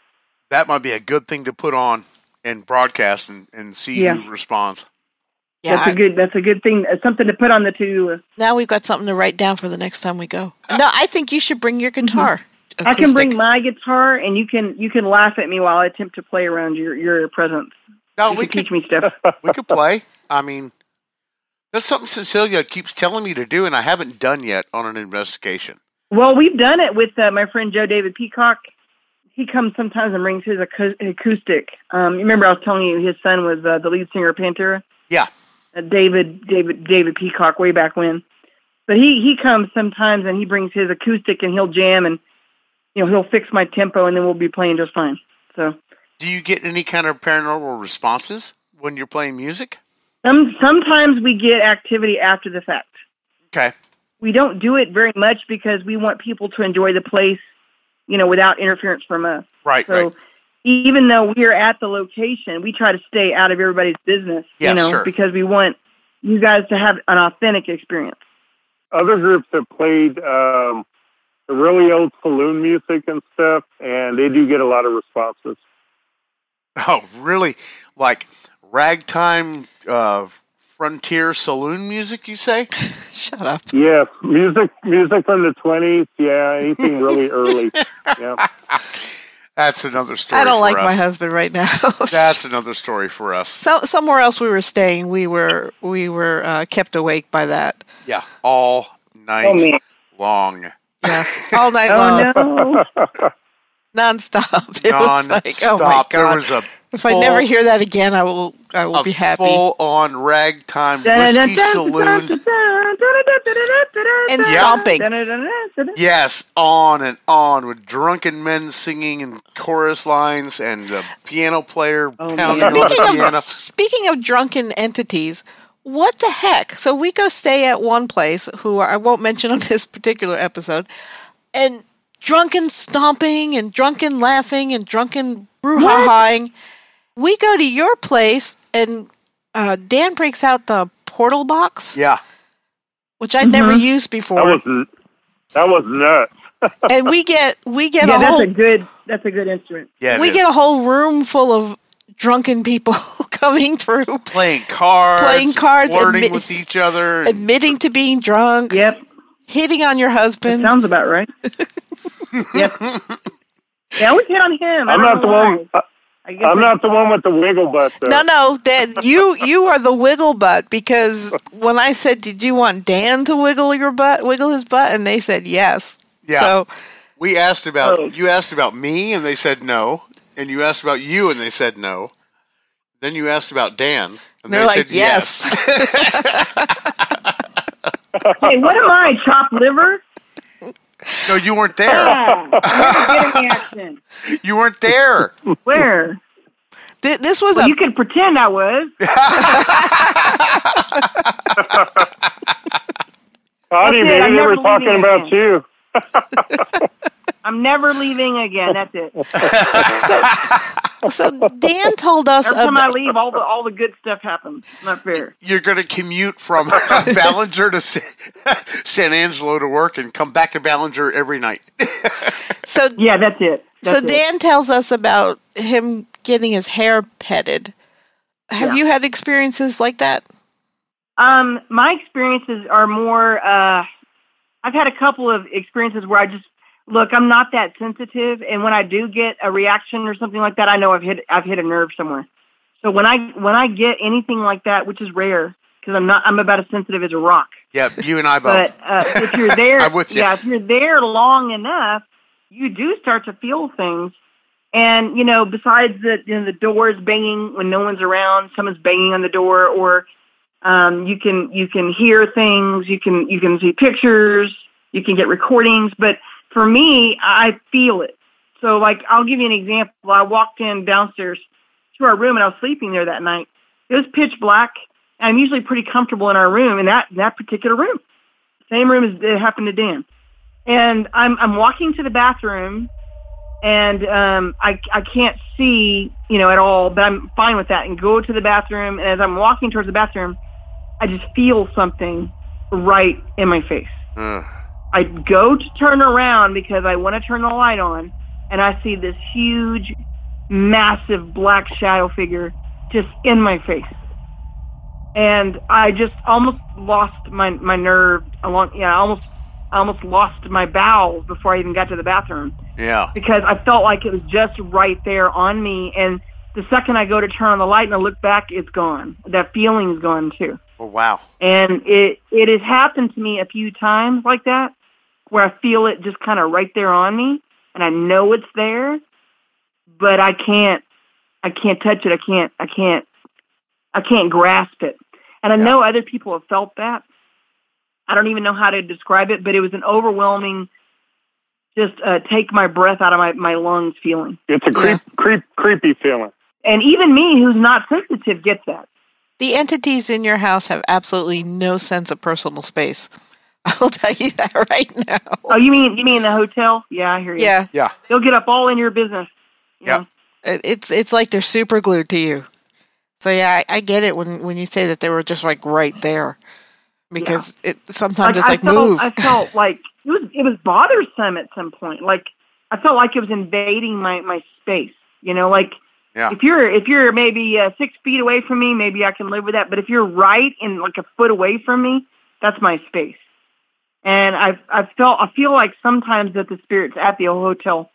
That might be a good thing to put on and broadcast and, and see Yeah. who responds. Yeah, That's a I- good. That's a good thing. uh, Something to put on the to-do list. now we've got something to write down for the next time we go. No, I think you should bring your guitar. Mm-hmm. I can bring my guitar, and you can you can laugh at me while I attempt to play around your your presence. No, You we can could teach me stuff. we could play. I mean, that's something Cecilia keeps telling me to do, and I haven't done yet on an investigation. Well, we've done it with uh, my friend Joe David Peacock. He comes sometimes and brings his acoustic. Um, you remember I was telling you his son was uh, the lead singer of Pantera. Yeah. Uh, David David David Peacock way back when. But he he comes sometimes and he brings his acoustic and he'll jam and you know he'll fix my tempo and then we'll be playing just fine. So Do you get any kind of paranormal responses when you're playing music? some sometimes we get activity after the fact. Okay. we don't do it very much because we want people to enjoy the place, you know, without interference from us. Right, So right. even though we're at the location, we try to stay out of everybody's business, Yeah, you know, sure. because we want you guys to have an authentic experience. Other groups have played um, the really old saloon music and stuff, and they do get a lot of responses. Oh, really? Like ragtime uh, frontier saloon music, you say? Shut up. Yes, music, music from the twenties. Yeah, anything really early. Yeah, That's another story. I don't for like us. my husband right now. That's another story for us. so somewhere else we were staying, we were we were uh, kept awake by that. Yeah, all night Oh long. Yes, all night oh, long, Oh no! nonstop. It was Non-stop. like, oh my There god! was a if I never hear that again, I will I will a be happy. full on ragtime whiskey saloon. And Yeah. stomping. Yes, on and on with drunken men singing and chorus lines and the piano player Oh, pounding man. on the Speaking piano. of speaking of drunken entities, what the heck? So we go stay at one place, who I won't mention on this particular episode, and drunken stomping and drunken laughing and drunken brouhahaing. We go to your place, and uh, Dan breaks out the portal box, Yeah, which I'd never used before. that was that was nuts. and we get we get Yeah, a that's whole a good. That's a good instrument. yeah. we is. get a whole room full of drunken people coming through. playing cards, Playing cards, flirting admit- with each other. and- admitting to being drunk, Yep, hitting on your that husband. sounds about right. yep. Yeah, I always hit on him. I I'm don't the know one. why. I guess I'm not the one with the wiggle butt. Though. no, no, that you you are the wiggle butt because when I said, "Did you want Dan to wiggle your butt, wiggle his butt?" and they said yes. Yeah. So we asked about Oh. you asked about me and they said no, and you asked about you and they said no. Then you asked about Dan and they're they like, said yes. Hey, what am I? Chopped liver? No, you weren't there. Yeah, I'm never getting the accent. You weren't there. Where? Th- this was Well, a you could pretend I was. Connie, That's it, I'm maybe they were talking about you. I'm never leaving again. That's it. so Dan told us Every time I leave, all the all the good stuff happens. Not fair. You're going to commute from Ballinger to Sa- San Angelo to work and come back to Ballinger every night. so Yeah, that's it. That's so it. Dan tells us about him getting his hair petted. Have Yeah. you had experiences like that? Um, my experiences are more. Uh, I've had a couple of experiences where I just look, I'm not that sensitive, and when I do get a reaction or something like that, I know I've hit I've hit a nerve somewhere. So when I when I get anything like that, which is rare, because I'm not I'm about as sensitive as a rock. Yeah, you and I both. But uh, if you're there, I'm with you. yeah, if you're there long enough, you do start to feel things. And you know, besides the you know, the doors banging when no one's around, someone's banging on the door, or um, you can you can hear things, you can you can see pictures, you can get recordings. But for me, I feel it. So like, I'll give you an example. I walked in downstairs to our room, and I was sleeping there that night. It was pitch black. I'm usually pretty comfortable in our room, in that that particular room, same room as it happened to Dan. And I'm I'm walking to the bathroom, and um, I I can't see you know at all, but I'm fine with that. And go to the bathroom, and as I'm walking towards the bathroom, I just feel something right in my face. Ugh. I go to turn around because I want to turn the light on, and I see this huge, massive black shadow figure just in my face. And I just almost lost my my nerve along. Yeah, I almost I almost lost my bowels before I even got to the bathroom yeah. because I felt like it was just right there on me. And the second I go to turn on the light and I look back, it's gone. That feeling's gone too Oh, wow. and it it has happened to me a few times like that where I feel it just kind of right there on me and I know it's there but I can't I can't touch it I can't I can't I can't grasp it and I Yeah. know other people have felt that I don't even know how to describe it but it was an overwhelming just uh, take my breath out of my, my lungs feeling It's a creep, creep, creepy feeling. and even me who's not sensitive gets that The entities in your house have absolutely no sense of personal space. I will tell you that right now. oh you mean you mean the hotel yeah I hear you Yeah, Yeah. they'll get up all in your business you Yep. know? it's it's like they're super glued to you. So yeah, I, I get it when when you say that they were just like right there, because it sometimes it's like I felt, move. I felt like it was it was bothersome at some point. Like I felt like it was invading my my space. You know, like Yeah. if you're if you're maybe uh, six feet away from me, maybe I can live with that. But if you're right and like a foot away from me, that's my space. And I've I felt I feel like sometimes that the spirits at the hotel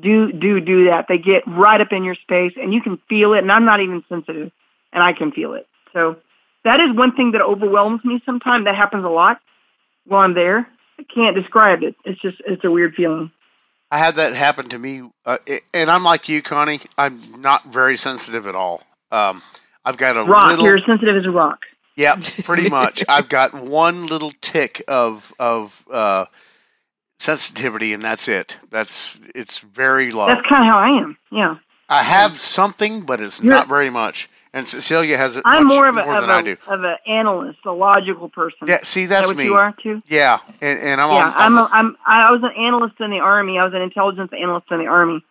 do do do that. They get right up in your space, and you can feel it. And I'm not even sensitive, and I can feel it. So that is one thing that overwhelms me sometimes. That happens a lot while I'm there. I can't describe it. It's just it's a weird feeling. I had that happen to me, uh, and I'm like you, Connie. I'm not very sensitive at all. Um, I've got a Rock. little, You're as sensitive as a rock. Yeah, pretty much. I've got one little tick of of uh, sensitivity, and that's it. That's it's very low. That's kind of how I am. Yeah. I have something, but it's You're- not very much. And Cecilia has it. I'm more of a more of than I a do. of an analyst, a logical person. Yeah, see, that that's what me. you are too? Yeah, and, and I'm yeah, on. I'm, a, I'm I was an analyst in the army. I was an intelligence analyst in the army.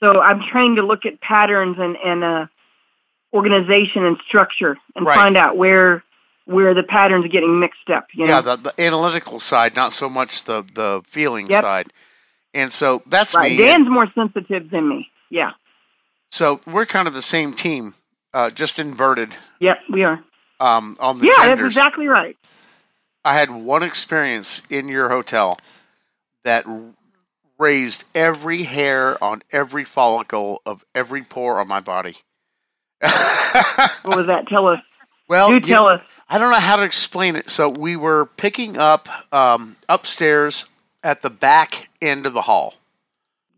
So I'm trained to look at patterns and and uh, organization and structure and Right. find out where where the patterns are getting mixed up. You know? yeah, the, the analytical side, not so much the the feeling Yep. side. And so that's right. me. Dan's more sensitive than me. Yeah. So we're kind of the same team, uh, just inverted Yep. We are. um, on the Yeah, that's exactly right. I had one experience in your hotel that raised every hair on every follicle of every pore on my body. What was that? Tell us. well, Do you- tell us. I don't know how to explain it. So we were picking up um, upstairs at the back end of the hall.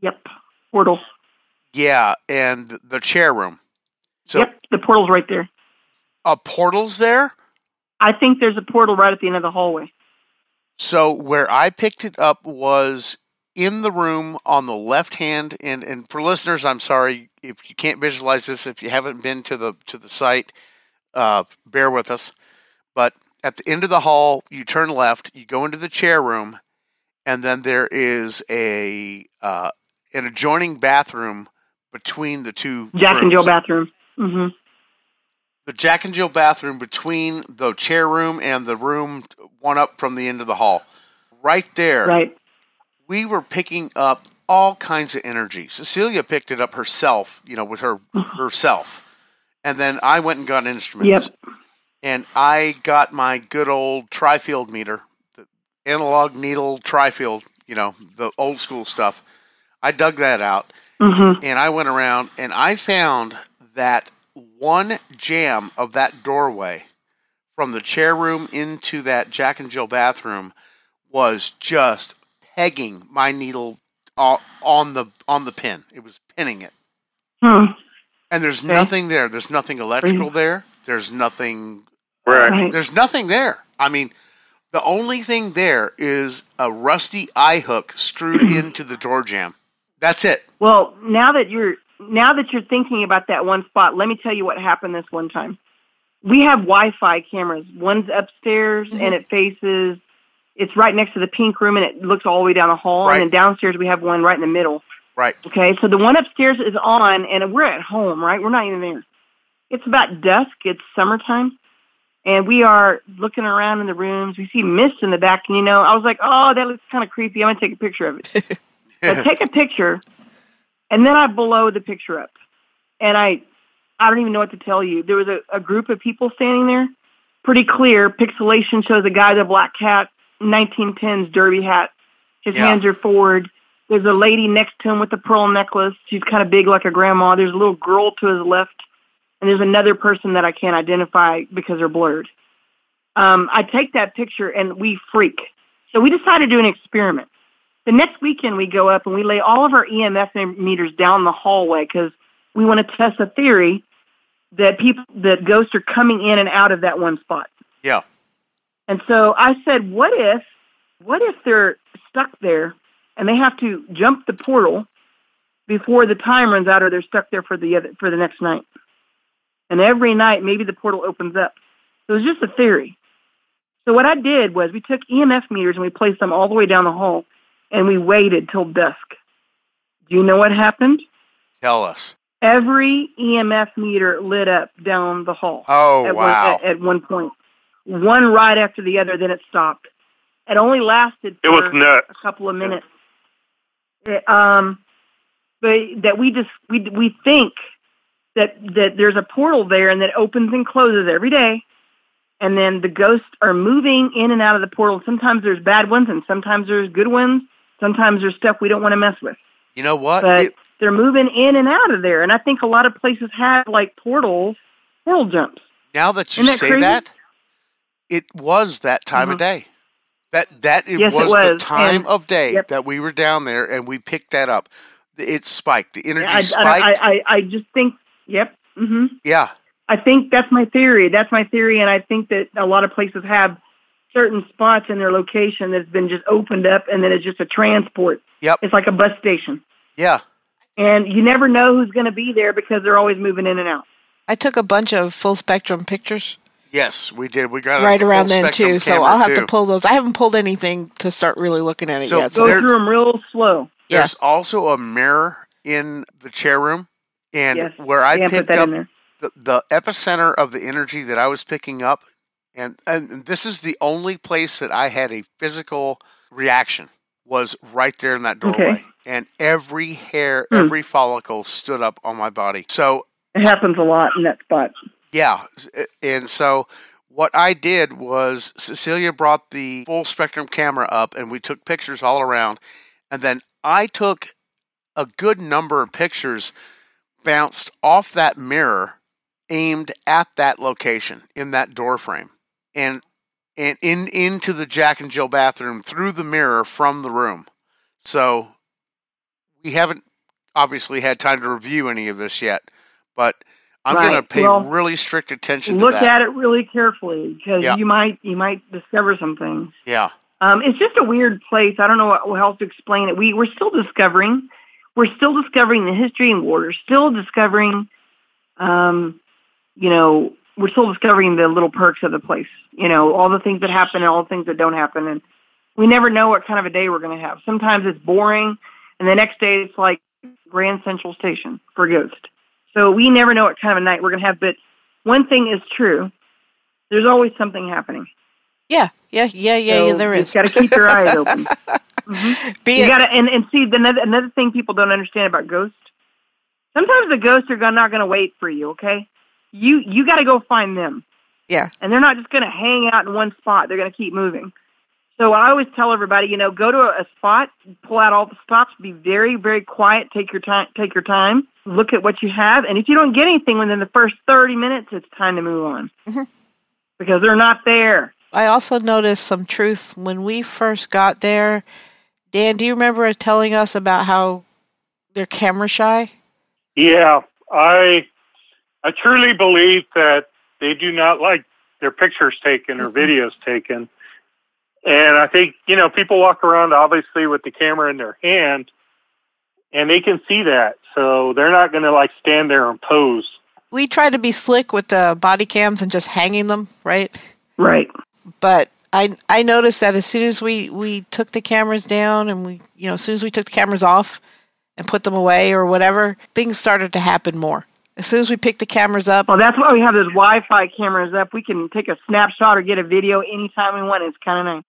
Yep. Portal. Yeah, and the chair room. So yep. The portal's right there. a portal's there. I think there's a portal right at the end of the hallway. So where I picked it up was in the room on the left hand and and for listeners I'm sorry if you can't visualize this if you haven't been to the to the site uh, bear with us but at the end of the hall you turn left you go into the chair room and then there is a uh, an adjoining bathroom between the two Jack and Jill rooms. bathroom. hmm the Jack and Jill bathroom between the chair room and the room one up from the end of the hall. Right there, Right. we were picking up all kinds of energy. Cecilia picked it up herself, you know, with her herself. And then I went and got instruments. Yep. And I got my good old trifield meter, the analog needle trifield, you know, the old school stuff. I dug that out hmm and I went around and I found that one jamb of that doorway from the chair room into that Jack and Jill bathroom was just pegging my needle on the on the pin. It was pinning it. Hmm. And there's Okay. nothing there. There's nothing electrical there. There's nothing Right. Right. there's nothing there. I mean, the only thing there is a rusty eye hook screwed into the door jamb. That's it. Well, now that you're now that you're thinking about that one spot, let me tell you what happened this one time. We have Wi-Fi cameras. One's upstairs Mm-hmm. and it faces. It's right next to the pink room and it looks all the way down the hall. Right. And then downstairs we have one right in the middle. Right. Okay, so the one upstairs is on, and we're at home, right? We're not even there. It's about dusk. It's summertime, and we are looking around in the rooms. We see mist in the back, and you know, I was like, "Oh, that looks kind of creepy. I'm gonna take a picture of it." so take a picture, and then I blow the picture up, and I, I don't even know what to tell you. There was a, a group of people standing there, pretty clear. Pixelation shows a guy with a black hat, 1910s derby hat. His Yeah. hands are forward. There's a lady next to him with a pearl necklace. She's kind of big like a grandma. There's a little girl to his left, and there's another person that I can't identify because they're blurred. Um, I take that picture and we freak. So we decided to do an experiment. The next weekend we go up and we lay all of our EMF meters down the hallway because we want to test a theory that people that ghosts are coming in and out of that one spot. Yeah. And so I said, what if, what if they're stuck there and they have to jump the portal before the time runs out, or they're stuck there for the other, for the next night? And every night, maybe the portal opens up. So it was just a theory. So what I did was we took EMF meters and we placed them all the way down the hall, and we waited till dusk. Do you know what happened? Tell us. Every EMF meter lit up down the hall Oh at, wow. one, at, at one point. One right after the other, then it stopped. It only lasted It was nuts. a couple of minutes. It, um, but that we just we we think that that there's a portal there and that opens and closes every day, and then the ghosts are moving in and out of the portal. Sometimes there's bad ones, and sometimes there's good ones. Sometimes there's stuff we don't want to mess with. you know what? But It- they're moving in and out of there, and I think a lot of places have like portals, portal jumps. now that you Isn't that say crazy? that, it was that time of Mhm. day. That that it, Yes, it was, the time and- of day yep. that we were down there and we picked that up. It spiked. The energy I, I, spiked. I, I, I just think, yep. hmm yeah. I think that's my theory. That's my theory, and I think that a lot of places have certain spots in their location that's been just opened up, and then it's just a transport. Yep. It's like a bus station, Yeah. and you never know who's going to be there because they're always moving in and out. I took a bunch of full spectrum pictures Yes, we did. We got right around then too, so I'll have too. to pull those. I haven't pulled anything to start really looking at it So yet. Go So There- through them real slow. Yeah. Also a mirror in the chair room, and Yes. where I yeah, put picked that up in there. the, the epicenter of the energy that I was picking up, and and this is the only place that I had a physical reaction was right there in that doorway, Okay. and every hair, Hmm. every follicle stood up on my body. So It happens a lot in that spot. Yeah, and so what I did was Cecilia brought the full spectrum camera up, and we took pictures all around, and then I took a good number of pictures bounced off that mirror aimed at that location in that door frame and and in into the Jack and Jill bathroom through the mirror from the room. So we haven't obviously had time to review any of this yet, but I'm going to pay Well, really strict attention Look at it really carefully because Yeah. you might you might discover some things. yeah. Um, it's just a weird place. I don't know what, how else to explain it. We we're still discovering. We're still discovering the history, and we're still discovering. Um, you know, we're still discovering the little perks of the place. You know, all the things that happen and all the things that don't happen, and we never know what kind of a day we're going to have. Sometimes it's boring, and the next day it's like Grand Central Station for Ghost. So we never know what kind of a night we're going to have. But one thing is true: there's always something happening. yeah, yeah, yeah, yeah, So yeah. There is. got to keep your eyes open. Mhm. Be You it, gotta and, and see the another, another thing people don't understand about ghosts. Sometimes the ghosts are not going to wait for you. Okay, you you got to go find them, yeah, and they're not just going to hang out in one spot. They're going to keep moving. So I always tell everybody, you know, go to a spot, pull out all the stops, be very, very quiet, take your time, take your time, look at what you have, and if you don't get anything within the first thirty minutes, it's time to move on Mhm. because they're not there. I also noticed some truth when we first got there. Dan, do you remember telling us about how they're camera shy? Yeah, I I truly believe that they do not like their pictures taken or videos taken. And I think, you know, people walk around obviously with the camera in their hand and they can see that. So they're not going to like stand there and pose. We try to be slick with the body cams and just hanging them, right? Right. But I I noticed that as soon as we we took the cameras down and we you know as soon as we took the cameras off and put them away or whatever, things started to happen more. As soon as we picked the cameras up, Well, that's why we have those Wi-Fi cameras up. We can take a snapshot or get a video anytime we want. It's kind of nice.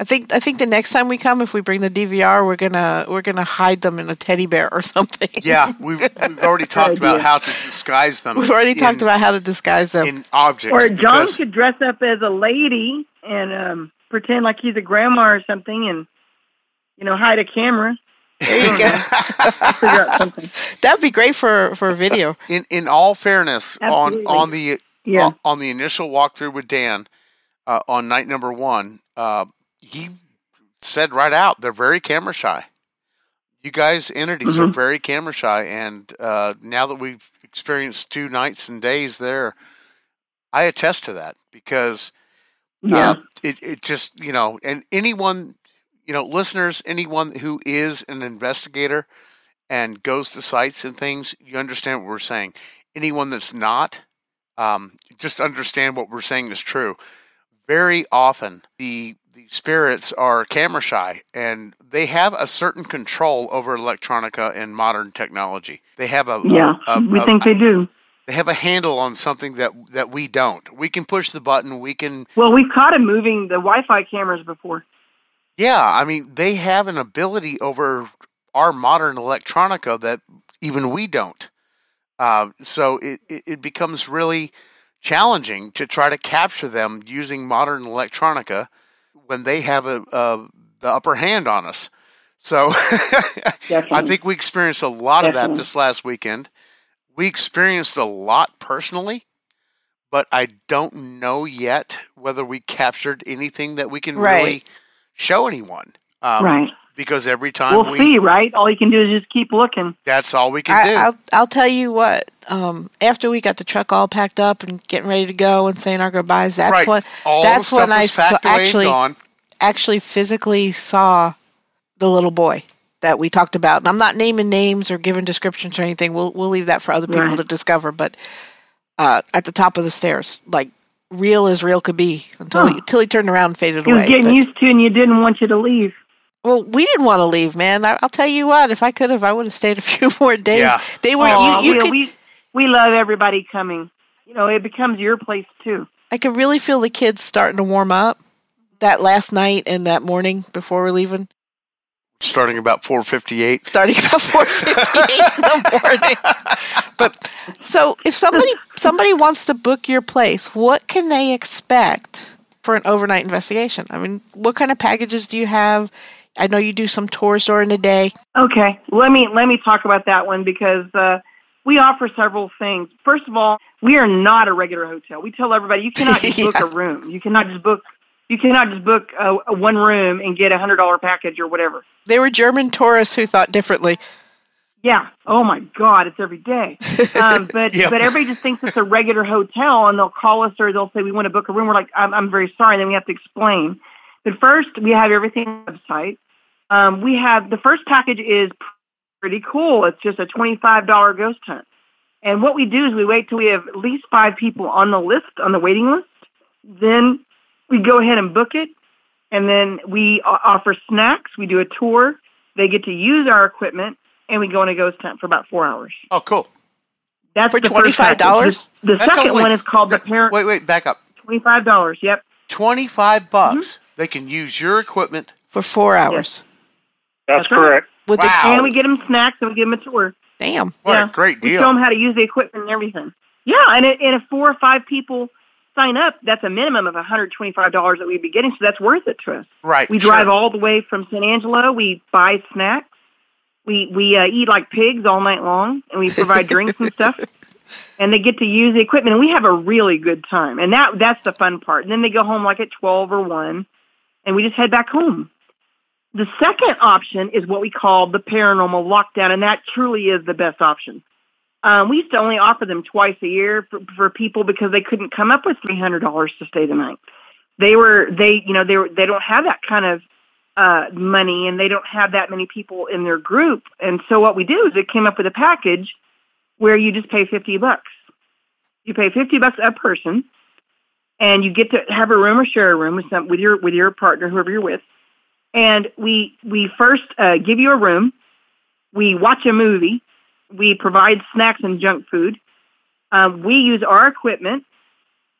I think I think the next time we come, if we bring the DVR, we're gonna we're gonna hide them in a teddy bear or something. Yeah, we've, we've already talked about how to disguise them. We've already in- talked about how to disguise them. in objects. Or John because- could dress up as a lady and um, pretend like he's a grandma or something, and you know, hide a camera. There you go. Figure out something. That'd be great for for a video. in in all fairness, on on the Yeah. on, on the initial walkthrough with Dan uh, on night number one, uh, he said right out they're very camera shy. You guys, entities, are Mhm. very camera shy, and uh, now that we've experienced two nights and days there, I attest to that because Yeah. uh, it it just you know, and anyone you know, listeners, anyone who is an investigator and goes to sites and things, you understand what we're saying. Anyone that's not, um, just understand what we're saying is true. Very often, the the spirits are camera shy, and they have a certain control over electronica and modern technology. They have a, a- yeah. a- we a- think they do. they have a handle on something that that we don't. We can push the button. We can Well, we've caught them moving the Wi-Fi cameras before. Yeah, I mean, they have an ability over our modern electronica that even we don't. Uh, so it, it, it becomes really challenging to try to capture them using modern electronica when they have a, a the upper hand on us. So I think we experienced a lot of that this last weekend. We experienced a lot personally, but I don't know yet whether we captured anything that we can Right. really show anyone. Um, right. Because every time We'll we, see. Right. All you can do is just keep looking. that's all we can I, do. I'll I'll tell you what. Um, after we got the truck all packed up and getting ready to go and saying our goodbyes, that's right. when all that's when I saw, packed away and actually gone. actually physically saw the little boy that we talked about. And I'm not naming names or giving descriptions or anything. We'll we'll leave that for other people Right. to discover. But uh, at the top of the stairs, like real as real could be, until he, until he turned around and faded He was getting But- used to, and you didn't want you to leave. Well, we didn't want to leave, man. I, I'll tell you what. If I could have, I would have stayed a few more days. Yeah. They were Aw, you. You we, could, we we love everybody coming. You know, it becomes your place too. I could really feel the kids starting to warm up that last night and that morning before we're leaving. Starting about 458. starting about four fifty eight in the morning. But so if somebody somebody wants to book your place, what can they expect for an overnight investigation? I mean, what kind of packages do you have? I know you do some tours during the day. Okay, let me let me talk about that one because uh, we offer several things. First of all, we are not a regular hotel. We tell everybody you cannot just book Yeah. a room. You cannot just book. You cannot just book a, a one room and get a hundred dollar package or whatever. They were German tourists who thought differently. Yeah. Oh my God, it's every day. Um, but Yeah. but everybody just thinks it's a regular hotel, and they'll call us or they'll say we want to book a room. We're like, I'm, I'm very sorry. And then we have to explain. But first, we have everything on the website. Um, we have the first package is pretty cool. It's just a twenty five dollar ghost hunt. And what we do is we wait till we have at least five people on the list on the waiting list. Then we go ahead and book it, and then we offer snacks. We do a tour. They get to use our equipment, and we go on a ghost hunt for about four hours. Oh, cool. That's For the first $25? The, the second only- one is called the parent. Wait, wait, back up. Twenty five dollars. Yep. 25 bucks. Mm-hmm. They can use your equipment. For four hours. That's, That's right. correct. With Wow. the And we get them snacks and we give them a tour. damn. What Yeah. a great deal. We show them how to use the equipment and everything. Yeah, and, it, and if four or five people sign up, that's a minimum of $125 that we'd be getting, so that's worth it to us. Right. We sure. drive all the way from San Angelo. We buy snacks. We we uh, eat like pigs all night long, and we provide drinks and stuff. And they get to use the equipment, and we have a really good time. And that that's the fun part. And then they go home like at twelve or one, and we just head back home. The second option is what we call the paranormal lockdown, and that truly is the best option. Um, we used to only offer them twice a year for, for people because they couldn't come up with three hundred dollars to stay the night. They were they you know they were they don't have that kind of uh, money and they don't have that many people in their group. And so what we do is it came up with a package where you just pay 50 bucks. You pay 50 bucks a person and you get to have a room or share a room with some, with your, with your partner, whoever you're with. And we, we first uh, give you a room. We watch a movie. We provide snacks and junk food. Um, we use our equipment.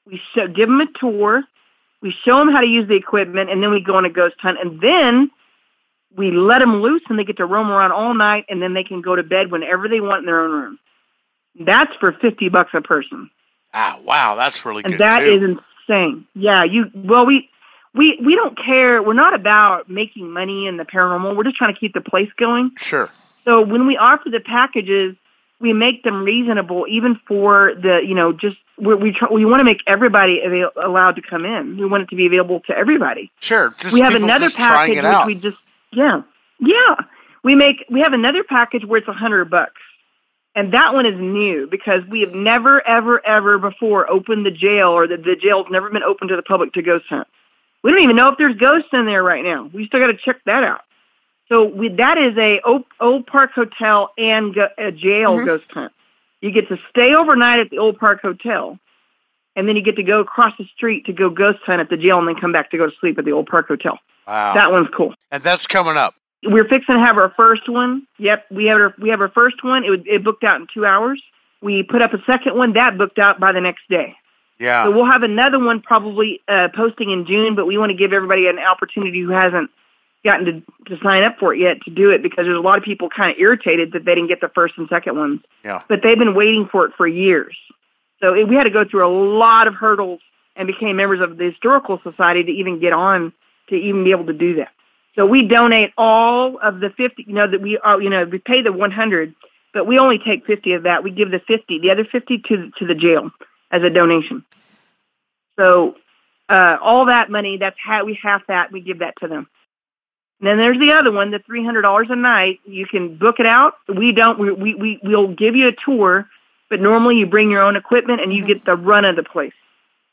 We show, give them a tour. We show them how to use the equipment, and then we go on a ghost hunt. And then we let them loose, and they get to roam around all night, and then they can go to bed whenever they want in their own room. That's for fifty bucks a person, Ah, wow, that's really and good that too. is Yeah, you. Well, we we we don't care. We're not about making money in the paranormal. We're just trying to keep the place going. sure. So when we offer the packages, we make them reasonable, even for the you know just we we, try, we want to make everybody avail- allowed to come in. We want it to be available to everybody. Sure. Just we have another package which we just yeah yeah we make we have another package where it's a hundred bucks, and that one is new because we have never ever ever before opened the jail or the the jail's never been open to the public to ghost hunt. We don't even know if there's ghosts in there right now. We still got to check that out. So we, that is a old, old Park Hotel and go, a jail Mhm. ghost hunt. You get to stay overnight at the Old Park Hotel, and then you get to go across the street to go ghost hunt at the jail, and then come back to go to sleep at the Old Park Hotel. wow. That one's cool. and that's coming up. We're fixing to have our first one. Yep, we have our we have our first one. It it booked out in two hours. We put up a second one that booked out by the next day. Yeah. So we'll have another one probably uh, posting in June, but we want to give everybody an opportunity who hasn't gotten to, to sign up for it yet to do it because there's a lot of people kind of irritated that they didn't get the first and second ones. Yeah. But they've been waiting for it for years. So it, we had to go through a lot of hurdles and became members of the Historical Society to even get on to even be able to do that. So we donate all of the 50, you know, that we, uh, you know, we pay the 100, but we only take 50 of that. We give the 50, the other 50 to, to the jail as a donation. So uh, all that money, that's how we half that, we give that to them. And then there's the other one, the three hundred dollars a night. You can book it out. We don't. We we we we'll give you a tour, but normally you bring your own equipment and you get the run of the place.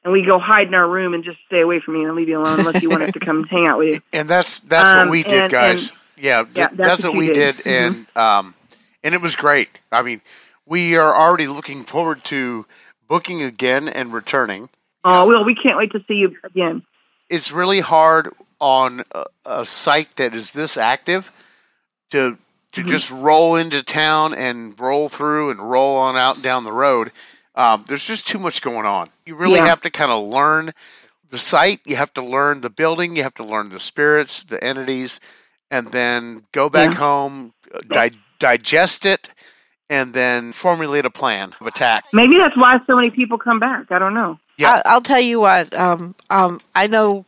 And we go hide in our room and just stay away from you and leave you alone unless you want us to come hang out with you. and that's that's Um, what we did, and- guys. yeah, th- yeah, that's, that's what what we did, did. Mm-hmm. and um, and it was great. I mean, we are already looking forward to booking again and returning. Oh well, we can't wait to see you again. It's really hard on a, a site that is this active to to Mm-hmm. just roll into town and roll through and roll on out and down the road. Um, there's just too much going on. You really Yeah. have to kind of learn the site. You have to learn the building. You have to learn the spirits, the entities, and then go back Yeah. home, uh, di- digest it, and then formulate a plan of attack. Maybe that's why so many people come back. I don't know. Yeah. I, I'll tell you what. Um, um, I know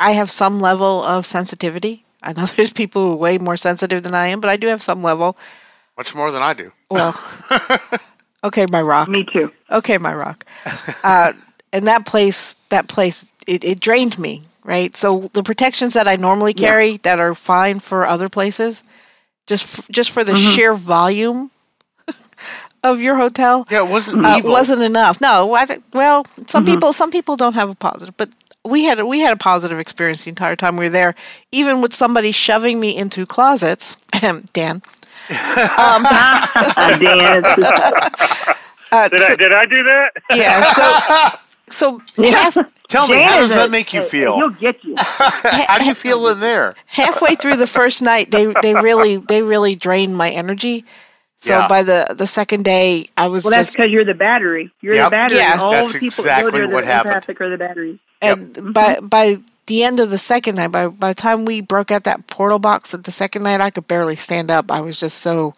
I have some level of sensitivity. I know there's people who are way more sensitive than I am, but I do have some level. Much more than I do. Well, okay, my rock. Me too. Okay, my rock. Uh, and that place, that place, it, it drained me. Right. So the protections that I normally Yeah. carry that are fine for other places, just f- just for the Mm-hmm. sheer volume of your hotel, Yeah, it wasn't uh, wasn't enough. No, I, well, some Mm-hmm. people some people don't have a positive, but we had a, we had a positive experience the entire time we were there. Even with somebody shoving me into closets, Dan. Um, Dan, uh, Did so- I did I do that? yeah, so so half, Tell me, Dan how is does that make you feel? He'll get you. How do you feel in there? halfway through the first night, they they really they really drained my energy. So Yeah. by the the second day, I was Well, that's just because you're the battery. You're Yep. the battery. Yeah. All That's the people exactly go there, what the happened. empathic are the batteries. and by by the end of the second night, by by the time we broke out that portal box at the second night, I could barely stand up. I was just so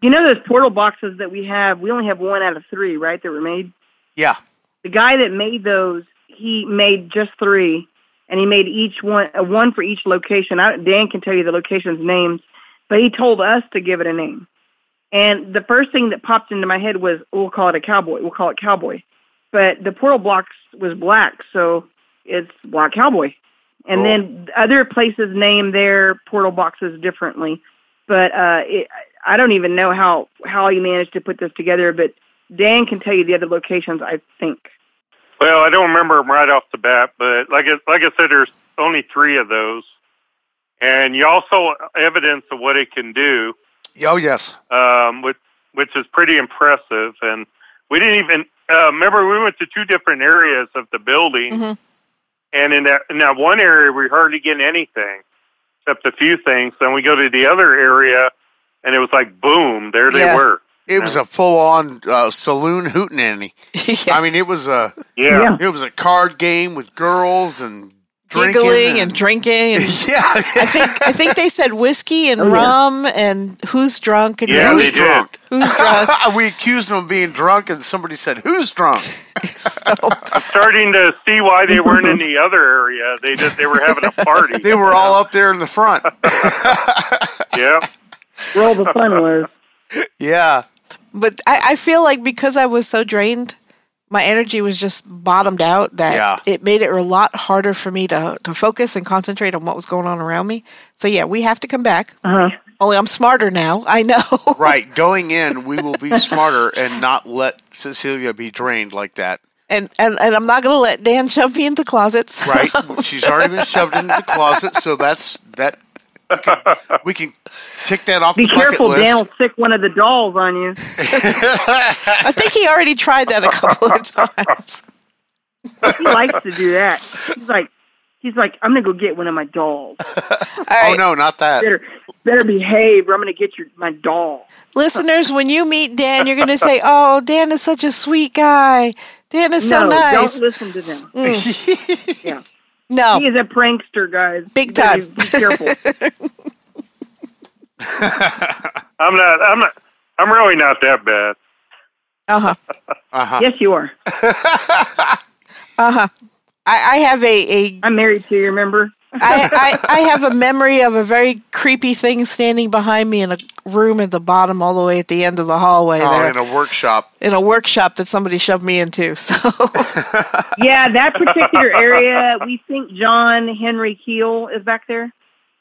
You know those portal boxes that we have? We only have one out of three, right? That were made. Yeah. The guy that made those, he made just three, and he made each one uh, one for each location. I, Dan can tell you the locations' names, but he told us to give it a name. And the first thing that popped into my head was, we'll call it a cowboy. We'll call it cowboy. But the portal box was black, so it's black cowboy. And Cool. then other places name their portal boxes differently. But uh, it, I don't even know how how he managed to put this together. But Dan can tell you the other locations. I think. Well, I don't remember them right off the bat, but like I, like I said, there's only three of those, and you also evidence of what it can do, Oh yes. um, which which is pretty impressive. And we didn't even uh, remember we went to two different areas of the building, Mhm. And in that in that one area we hardly get anything except a few things. Then we go to the other area, and it was like boom, there they Yeah. were. It was a full-on uh, saloon hootenanny. yeah. I mean, it was a Yeah. Yeah. it was a card game with girls and drinking Giggling and drinking and yeah. I think I think they said whiskey and Oh, yeah. rum and who's drunk and Yeah, who's they did. drunk? who's drunk. we accused them of being drunk, and somebody said, "Who's drunk?" I'm starting to see why they weren't in the other area. They just they were having a party. They were all up there in the front. yeah. Where all the fun was. yeah. But I, I feel like because I was so drained, my energy was just bottomed out that Yeah. it made it a lot harder for me to, to focus and concentrate on what was going on around me. So yeah, we have to come back. Uh huh. Only I'm smarter now. I know. Right. Going in, we will be smarter and not let Cecilia be drained like that. And, and and I'm not gonna let Dan shove me into closets. Right. She's already been shoved into the closet, so that's that. We can tick that off Be the bucket careful, list. Dan will stick one of the dolls on you. I think he already tried that a couple of times. He likes to do that. He's like, he's like, I'm gonna go get one of my dolls. All Oh no, not that. Better, better behave, or I'm gonna get your my doll. listeners, when you meet Dan, you're gonna say, "Oh, Dan is such a sweet guy. Dan is so nice." don't listen to them. Mm. Yeah, No, he is a prankster, guys. Big time. Be careful. I'm not. I'm not. I'm really not that bad. uh huh. Uh huh. yes, you are. Uh huh. I, I have a, a I'm married to you. Remember? I, I, I have a memory of a very creepy thing standing behind me in a room at the bottom, all the way at the end of the hallway Oh, there, in a workshop. in a workshop that somebody shoved me into. So Yeah, that particular area. We think John Henry Keel is back there,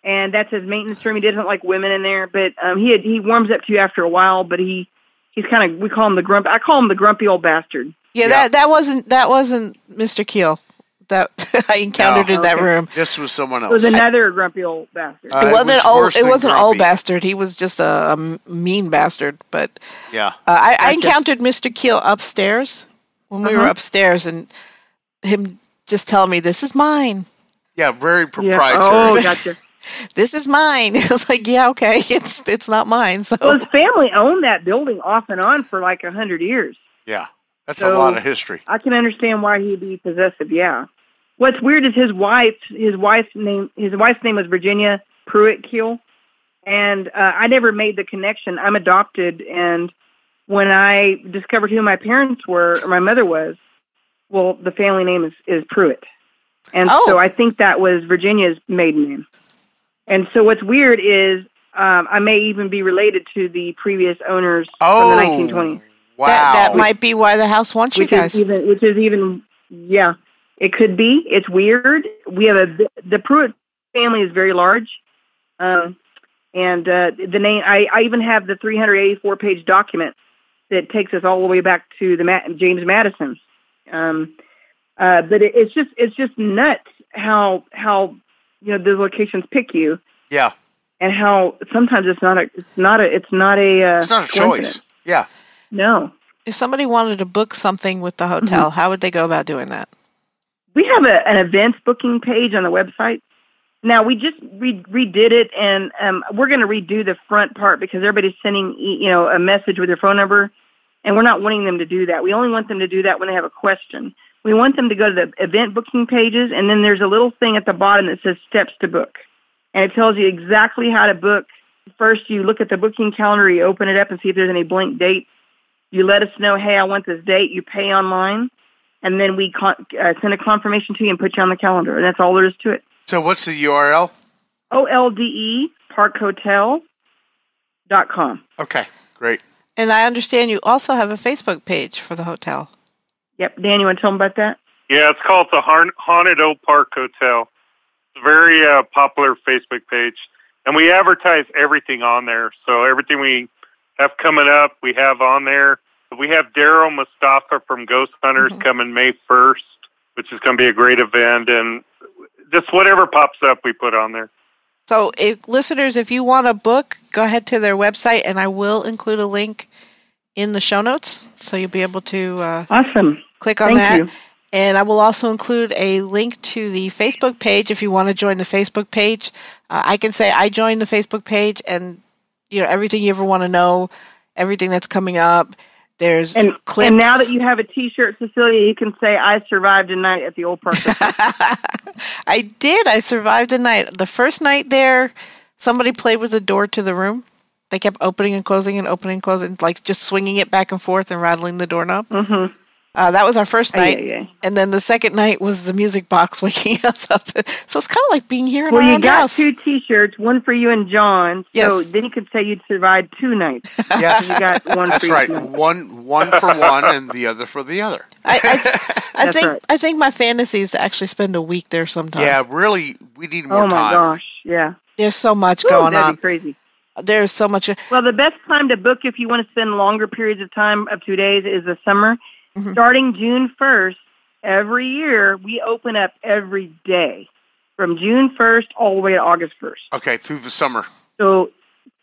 and that's his maintenance room. He doesn't like women in there, but um, he had, he warms up to you after a while. But he he's kind of we call him the grump. I call him the grumpy old bastard. yeah, Yeah. that that wasn't that wasn't Mr. Keel that I encountered No. in that Okay. room. This was someone else. It was else. another grumpy old bastard. Uh, It it wasn't was old. It wasn't old bastard. He was just a mean bastard. But yeah. uh, I, I encountered Mr. Keel upstairs when we were Uh-huh. upstairs, and him just telling me, "This is mine. Yeah. Very yeah. proprietary. Oh, gotcha. This is mine." It was like, "Yeah, okay. It's it's not mine." So Well, his family owned that building off and on for like a hundred years. Yeah. That's a lot of history. I can understand why he'd be possessive. Yeah. What's weird is his wife. His wife's name. His wife's name was Virginia Pruitt Keel, and uh, I never made the connection. I'm adopted, and when I discovered who my parents were, or my mother was, well, the family name is is Pruitt, and Oh. so I think that was Virginia's maiden name. And so what's weird is um, I may even be related to the previous owners Oh. from the 1920s. Wow. that that might be why the house wants you which guys. is even which is even yeah it could be it's weird we have a the pruitt family is very large um and uh the name i i even have the 384 page document that takes us all the way back to the Ma- james madison um uh but it, it's just it's just nuts how how you know the locations pick you yeah. and how sometimes it's not a it's not a it's not a uh, It's not a choice. Yeah. no if somebody wanted to book something with the Mm-hmm. hotel, how would they go about doing that? We have a, an events booking page on the website. Now we just re- redid it, and um, we're going to redo the front part because everybody's sending you know a message with their phone number, and we're not wanting them to do that. We only want them to do that when they have a question. We want them to go to the event booking pages, and then there's a little thing at the bottom that says steps to book, and it tells you exactly how to book. First, you look at the booking calendar, you open it up and see if there's any blank dates. You let us know, hey, I want this date. You pay online and then we con- uh, send a confirmation to you and put you on the calendar. And that's all there is to it. So what's the URL? O L D E Park Hotel dot com. Okay, great. And I understand you also have a Facebook page for the hotel. Yep, Dan, you want to tell them about that? Yeah, it's called the Haun- Haunted Old Park Hotel. It's a very uh, popular Facebook page, and we advertise everything on there. So everything we have coming up, we have on there. We have Daryl Mustafa from Ghost Hunters Mhm. coming May first, which is going to be a great event, and just whatever pops up, we put on there. So, if listeners, if you want a book, go ahead to their website, and I will include a link in the show notes, so you'll be able to uh, Awesome. click on Thank that. you. And I will also include a link to the Facebook page if you want to join the Facebook page. Uh, I can say I joined the Facebook page, and you know everything you ever want to know, everything that's coming up. There's And, clips. and now that you have a T-shirt, Cecilia, you can say, "I survived a night at the old park." I did. I survived a night. The first night there, somebody played with the door to the room. They kept opening and closing and opening and closing, like just swinging it back and forth and rattling the doorknob. mm-hmm. Uh, that was our first Ay, night. ay, ay. And then the second night was the music box waking us up. So it's kind of like being here in Well, our you own got house. two T-shirts, one for you and John. So then you could say you'd survived two nights. Yes, you got one that's for right. each night. One one for one, and the other for the other. I, I, I think right. I think my fantasy is to actually spend a week there sometime. Yeah, really, we need more time. Oh my time. gosh, yeah, There's so much Woo, going that'd on. be crazy. There's so much. Well, the best time to book if you want to spend longer periods of time, up two days, is the summer. Mhm. Starting June 1st, every year we open up every day from June 1st all the way to August 1st. Okay, through the summer, So,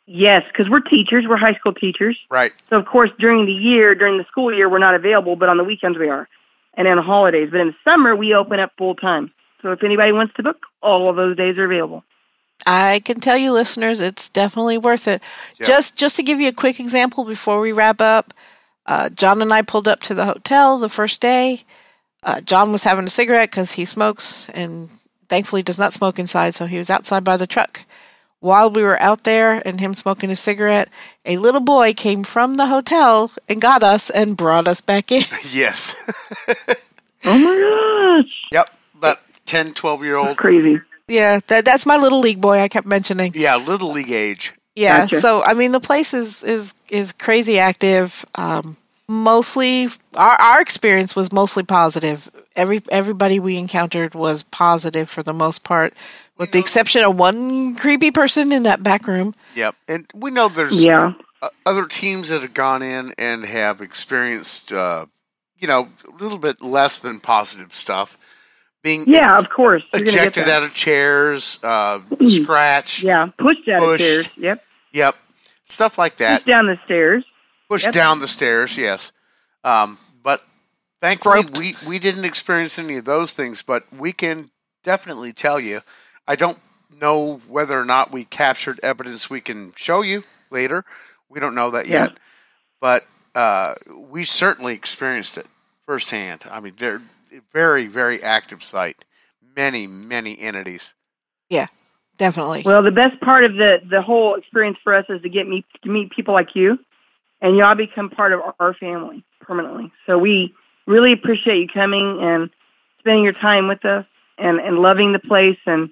yes, because we're teachers, we're high school teachers. right? So, of course, during the year, during the school year, we're not available, but on the weekends we are, and on holidays. But in the summer, we open up full time. So, if anybody wants to book, all of those days are available. I can tell you, listeners, it's definitely worth it. Yeah. Just just to give you a quick example before we wrap up, uh, John and I pulled up to the hotel the first day. Uh, John was having a cigarette because he smokes, and thankfully does not smoke inside, so he was outside by the truck. While we were out there and him smoking his cigarette, a little boy came from the hotel and got us and brought us back in. Yes. Oh my gosh, yep. About 10, 12 year that's old. crazy. yeah, that, that's my little league boy I kept mentioning. Yeah, little league age. Yeah, Gotcha. so I mean the place is is is crazy active. Um, mostly our our experience was mostly positive. Every everybody we encountered was positive for the most part, with the exception of one creepy person in that back room. Yep. And we know there's Yeah. uh, other teams that have gone in and have experienced, uh, you know, a little bit less than positive stuff. Being Yeah, of course. You're gonna get ejected out of chairs, uh, scratched. Yeah, pushed out Pushed. of stairs. Yep. Yep. Stuff like that. Pushed down the stairs. Push Yep. down the stairs, yes. Um, but thankfully, Groped. we, we didn't experience any of those things, but we can definitely tell you. I don't know whether or not we captured evidence we can show you later. We don't know that Yeah. yet. But uh, we certainly experienced it firsthand. I mean, they're very, very active site. Many, many entities. Definitely. Well, the best part of the the whole experience for us is to get me to meet people like you, and y'all become part of our family permanently. So we really appreciate you coming and spending your time with us and and loving the place and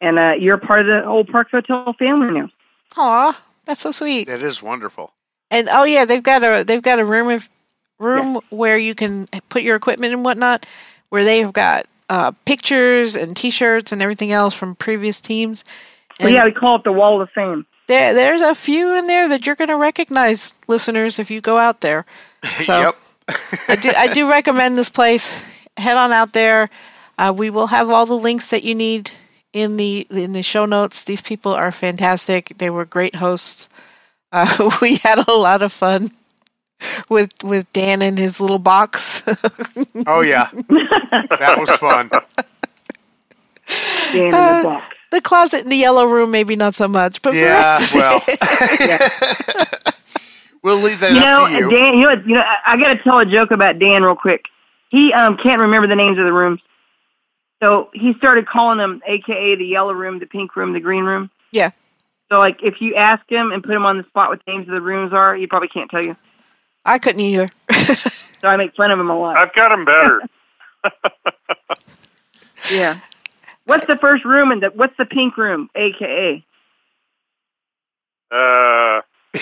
and uh, you're part of the Old Park Hotel family now. Aw, that's so sweet. That is wonderful. And oh yeah, they've got a they've got a room of, room where you can put your equipment and whatnot, where they've got uh, pictures and T-shirts and everything else from previous teams. So And yeah, we call it the Wall of Fame. there there's a few in there that you're going to recognize, listeners, if you go out there. So yep. I do I do recommend this place. Head on out there. Uh, we will have all the links that you need in the in the show notes. These people are fantastic. They were great hosts. Uh, we had a lot of fun with with Dan in his little box. Oh, yeah. that was fun. Dan in the Uh, the closet in the yellow room, maybe not so much, but for Yeah, us- well. we'll leave that You up know, to you. Dan. You know, you know. I, I got to tell a joke about Dan real quick. He um can't remember the names of the rooms, so he started calling them, AKA the yellow room, the pink room, the green room. Yeah. So, like, if you ask him and put him on the spot what the names of the rooms are, he probably can't tell you. I couldn't either. So I make fun of him a lot. I've got them better. Yeah. What's the first room and the what's the pink room, aka? Uh, Uh,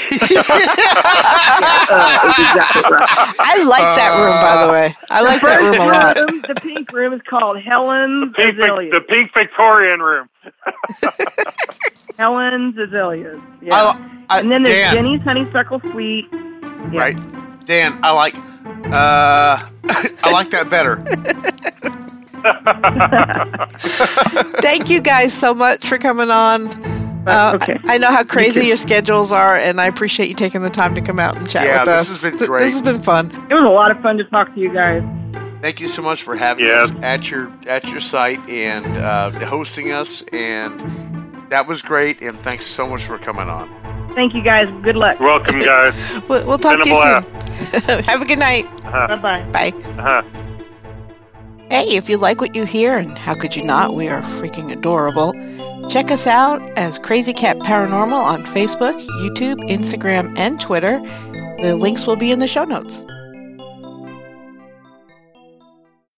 exactly right. I like that room, by the way. I like that room a lot. room, the pink room is called Helen's pink, Azaleas. the pink Victorian room. Helen's Azaleas. Yeah. I, I, and then there's Dan, Jenny's Honeysuckle Suite. Yeah. right? Dan, I like. Uh, I like that better. Thank you guys so much for coming on. Uh, okay. I, I know how crazy too. your schedules are, and I appreciate you taking the time to come out and chat Yeah, with us. this has been great. This has been fun. It was a lot of fun to talk to you guys. Thank you so much for having Yeah. us at your at your site and uh, hosting us, and that was great. And thanks so much for coming on. Thank you guys. Good luck. Welcome, guys. We'll, we'll talk Been to you soon. Have a good night. Bye bye. Bye. Uh-huh. Hey, if you like what you hear, and how could you not? We are freaking adorable. Check us out as Crazy Cat Paranormal on Facebook, YouTube, Instagram, and Twitter. The links will be in the show notes.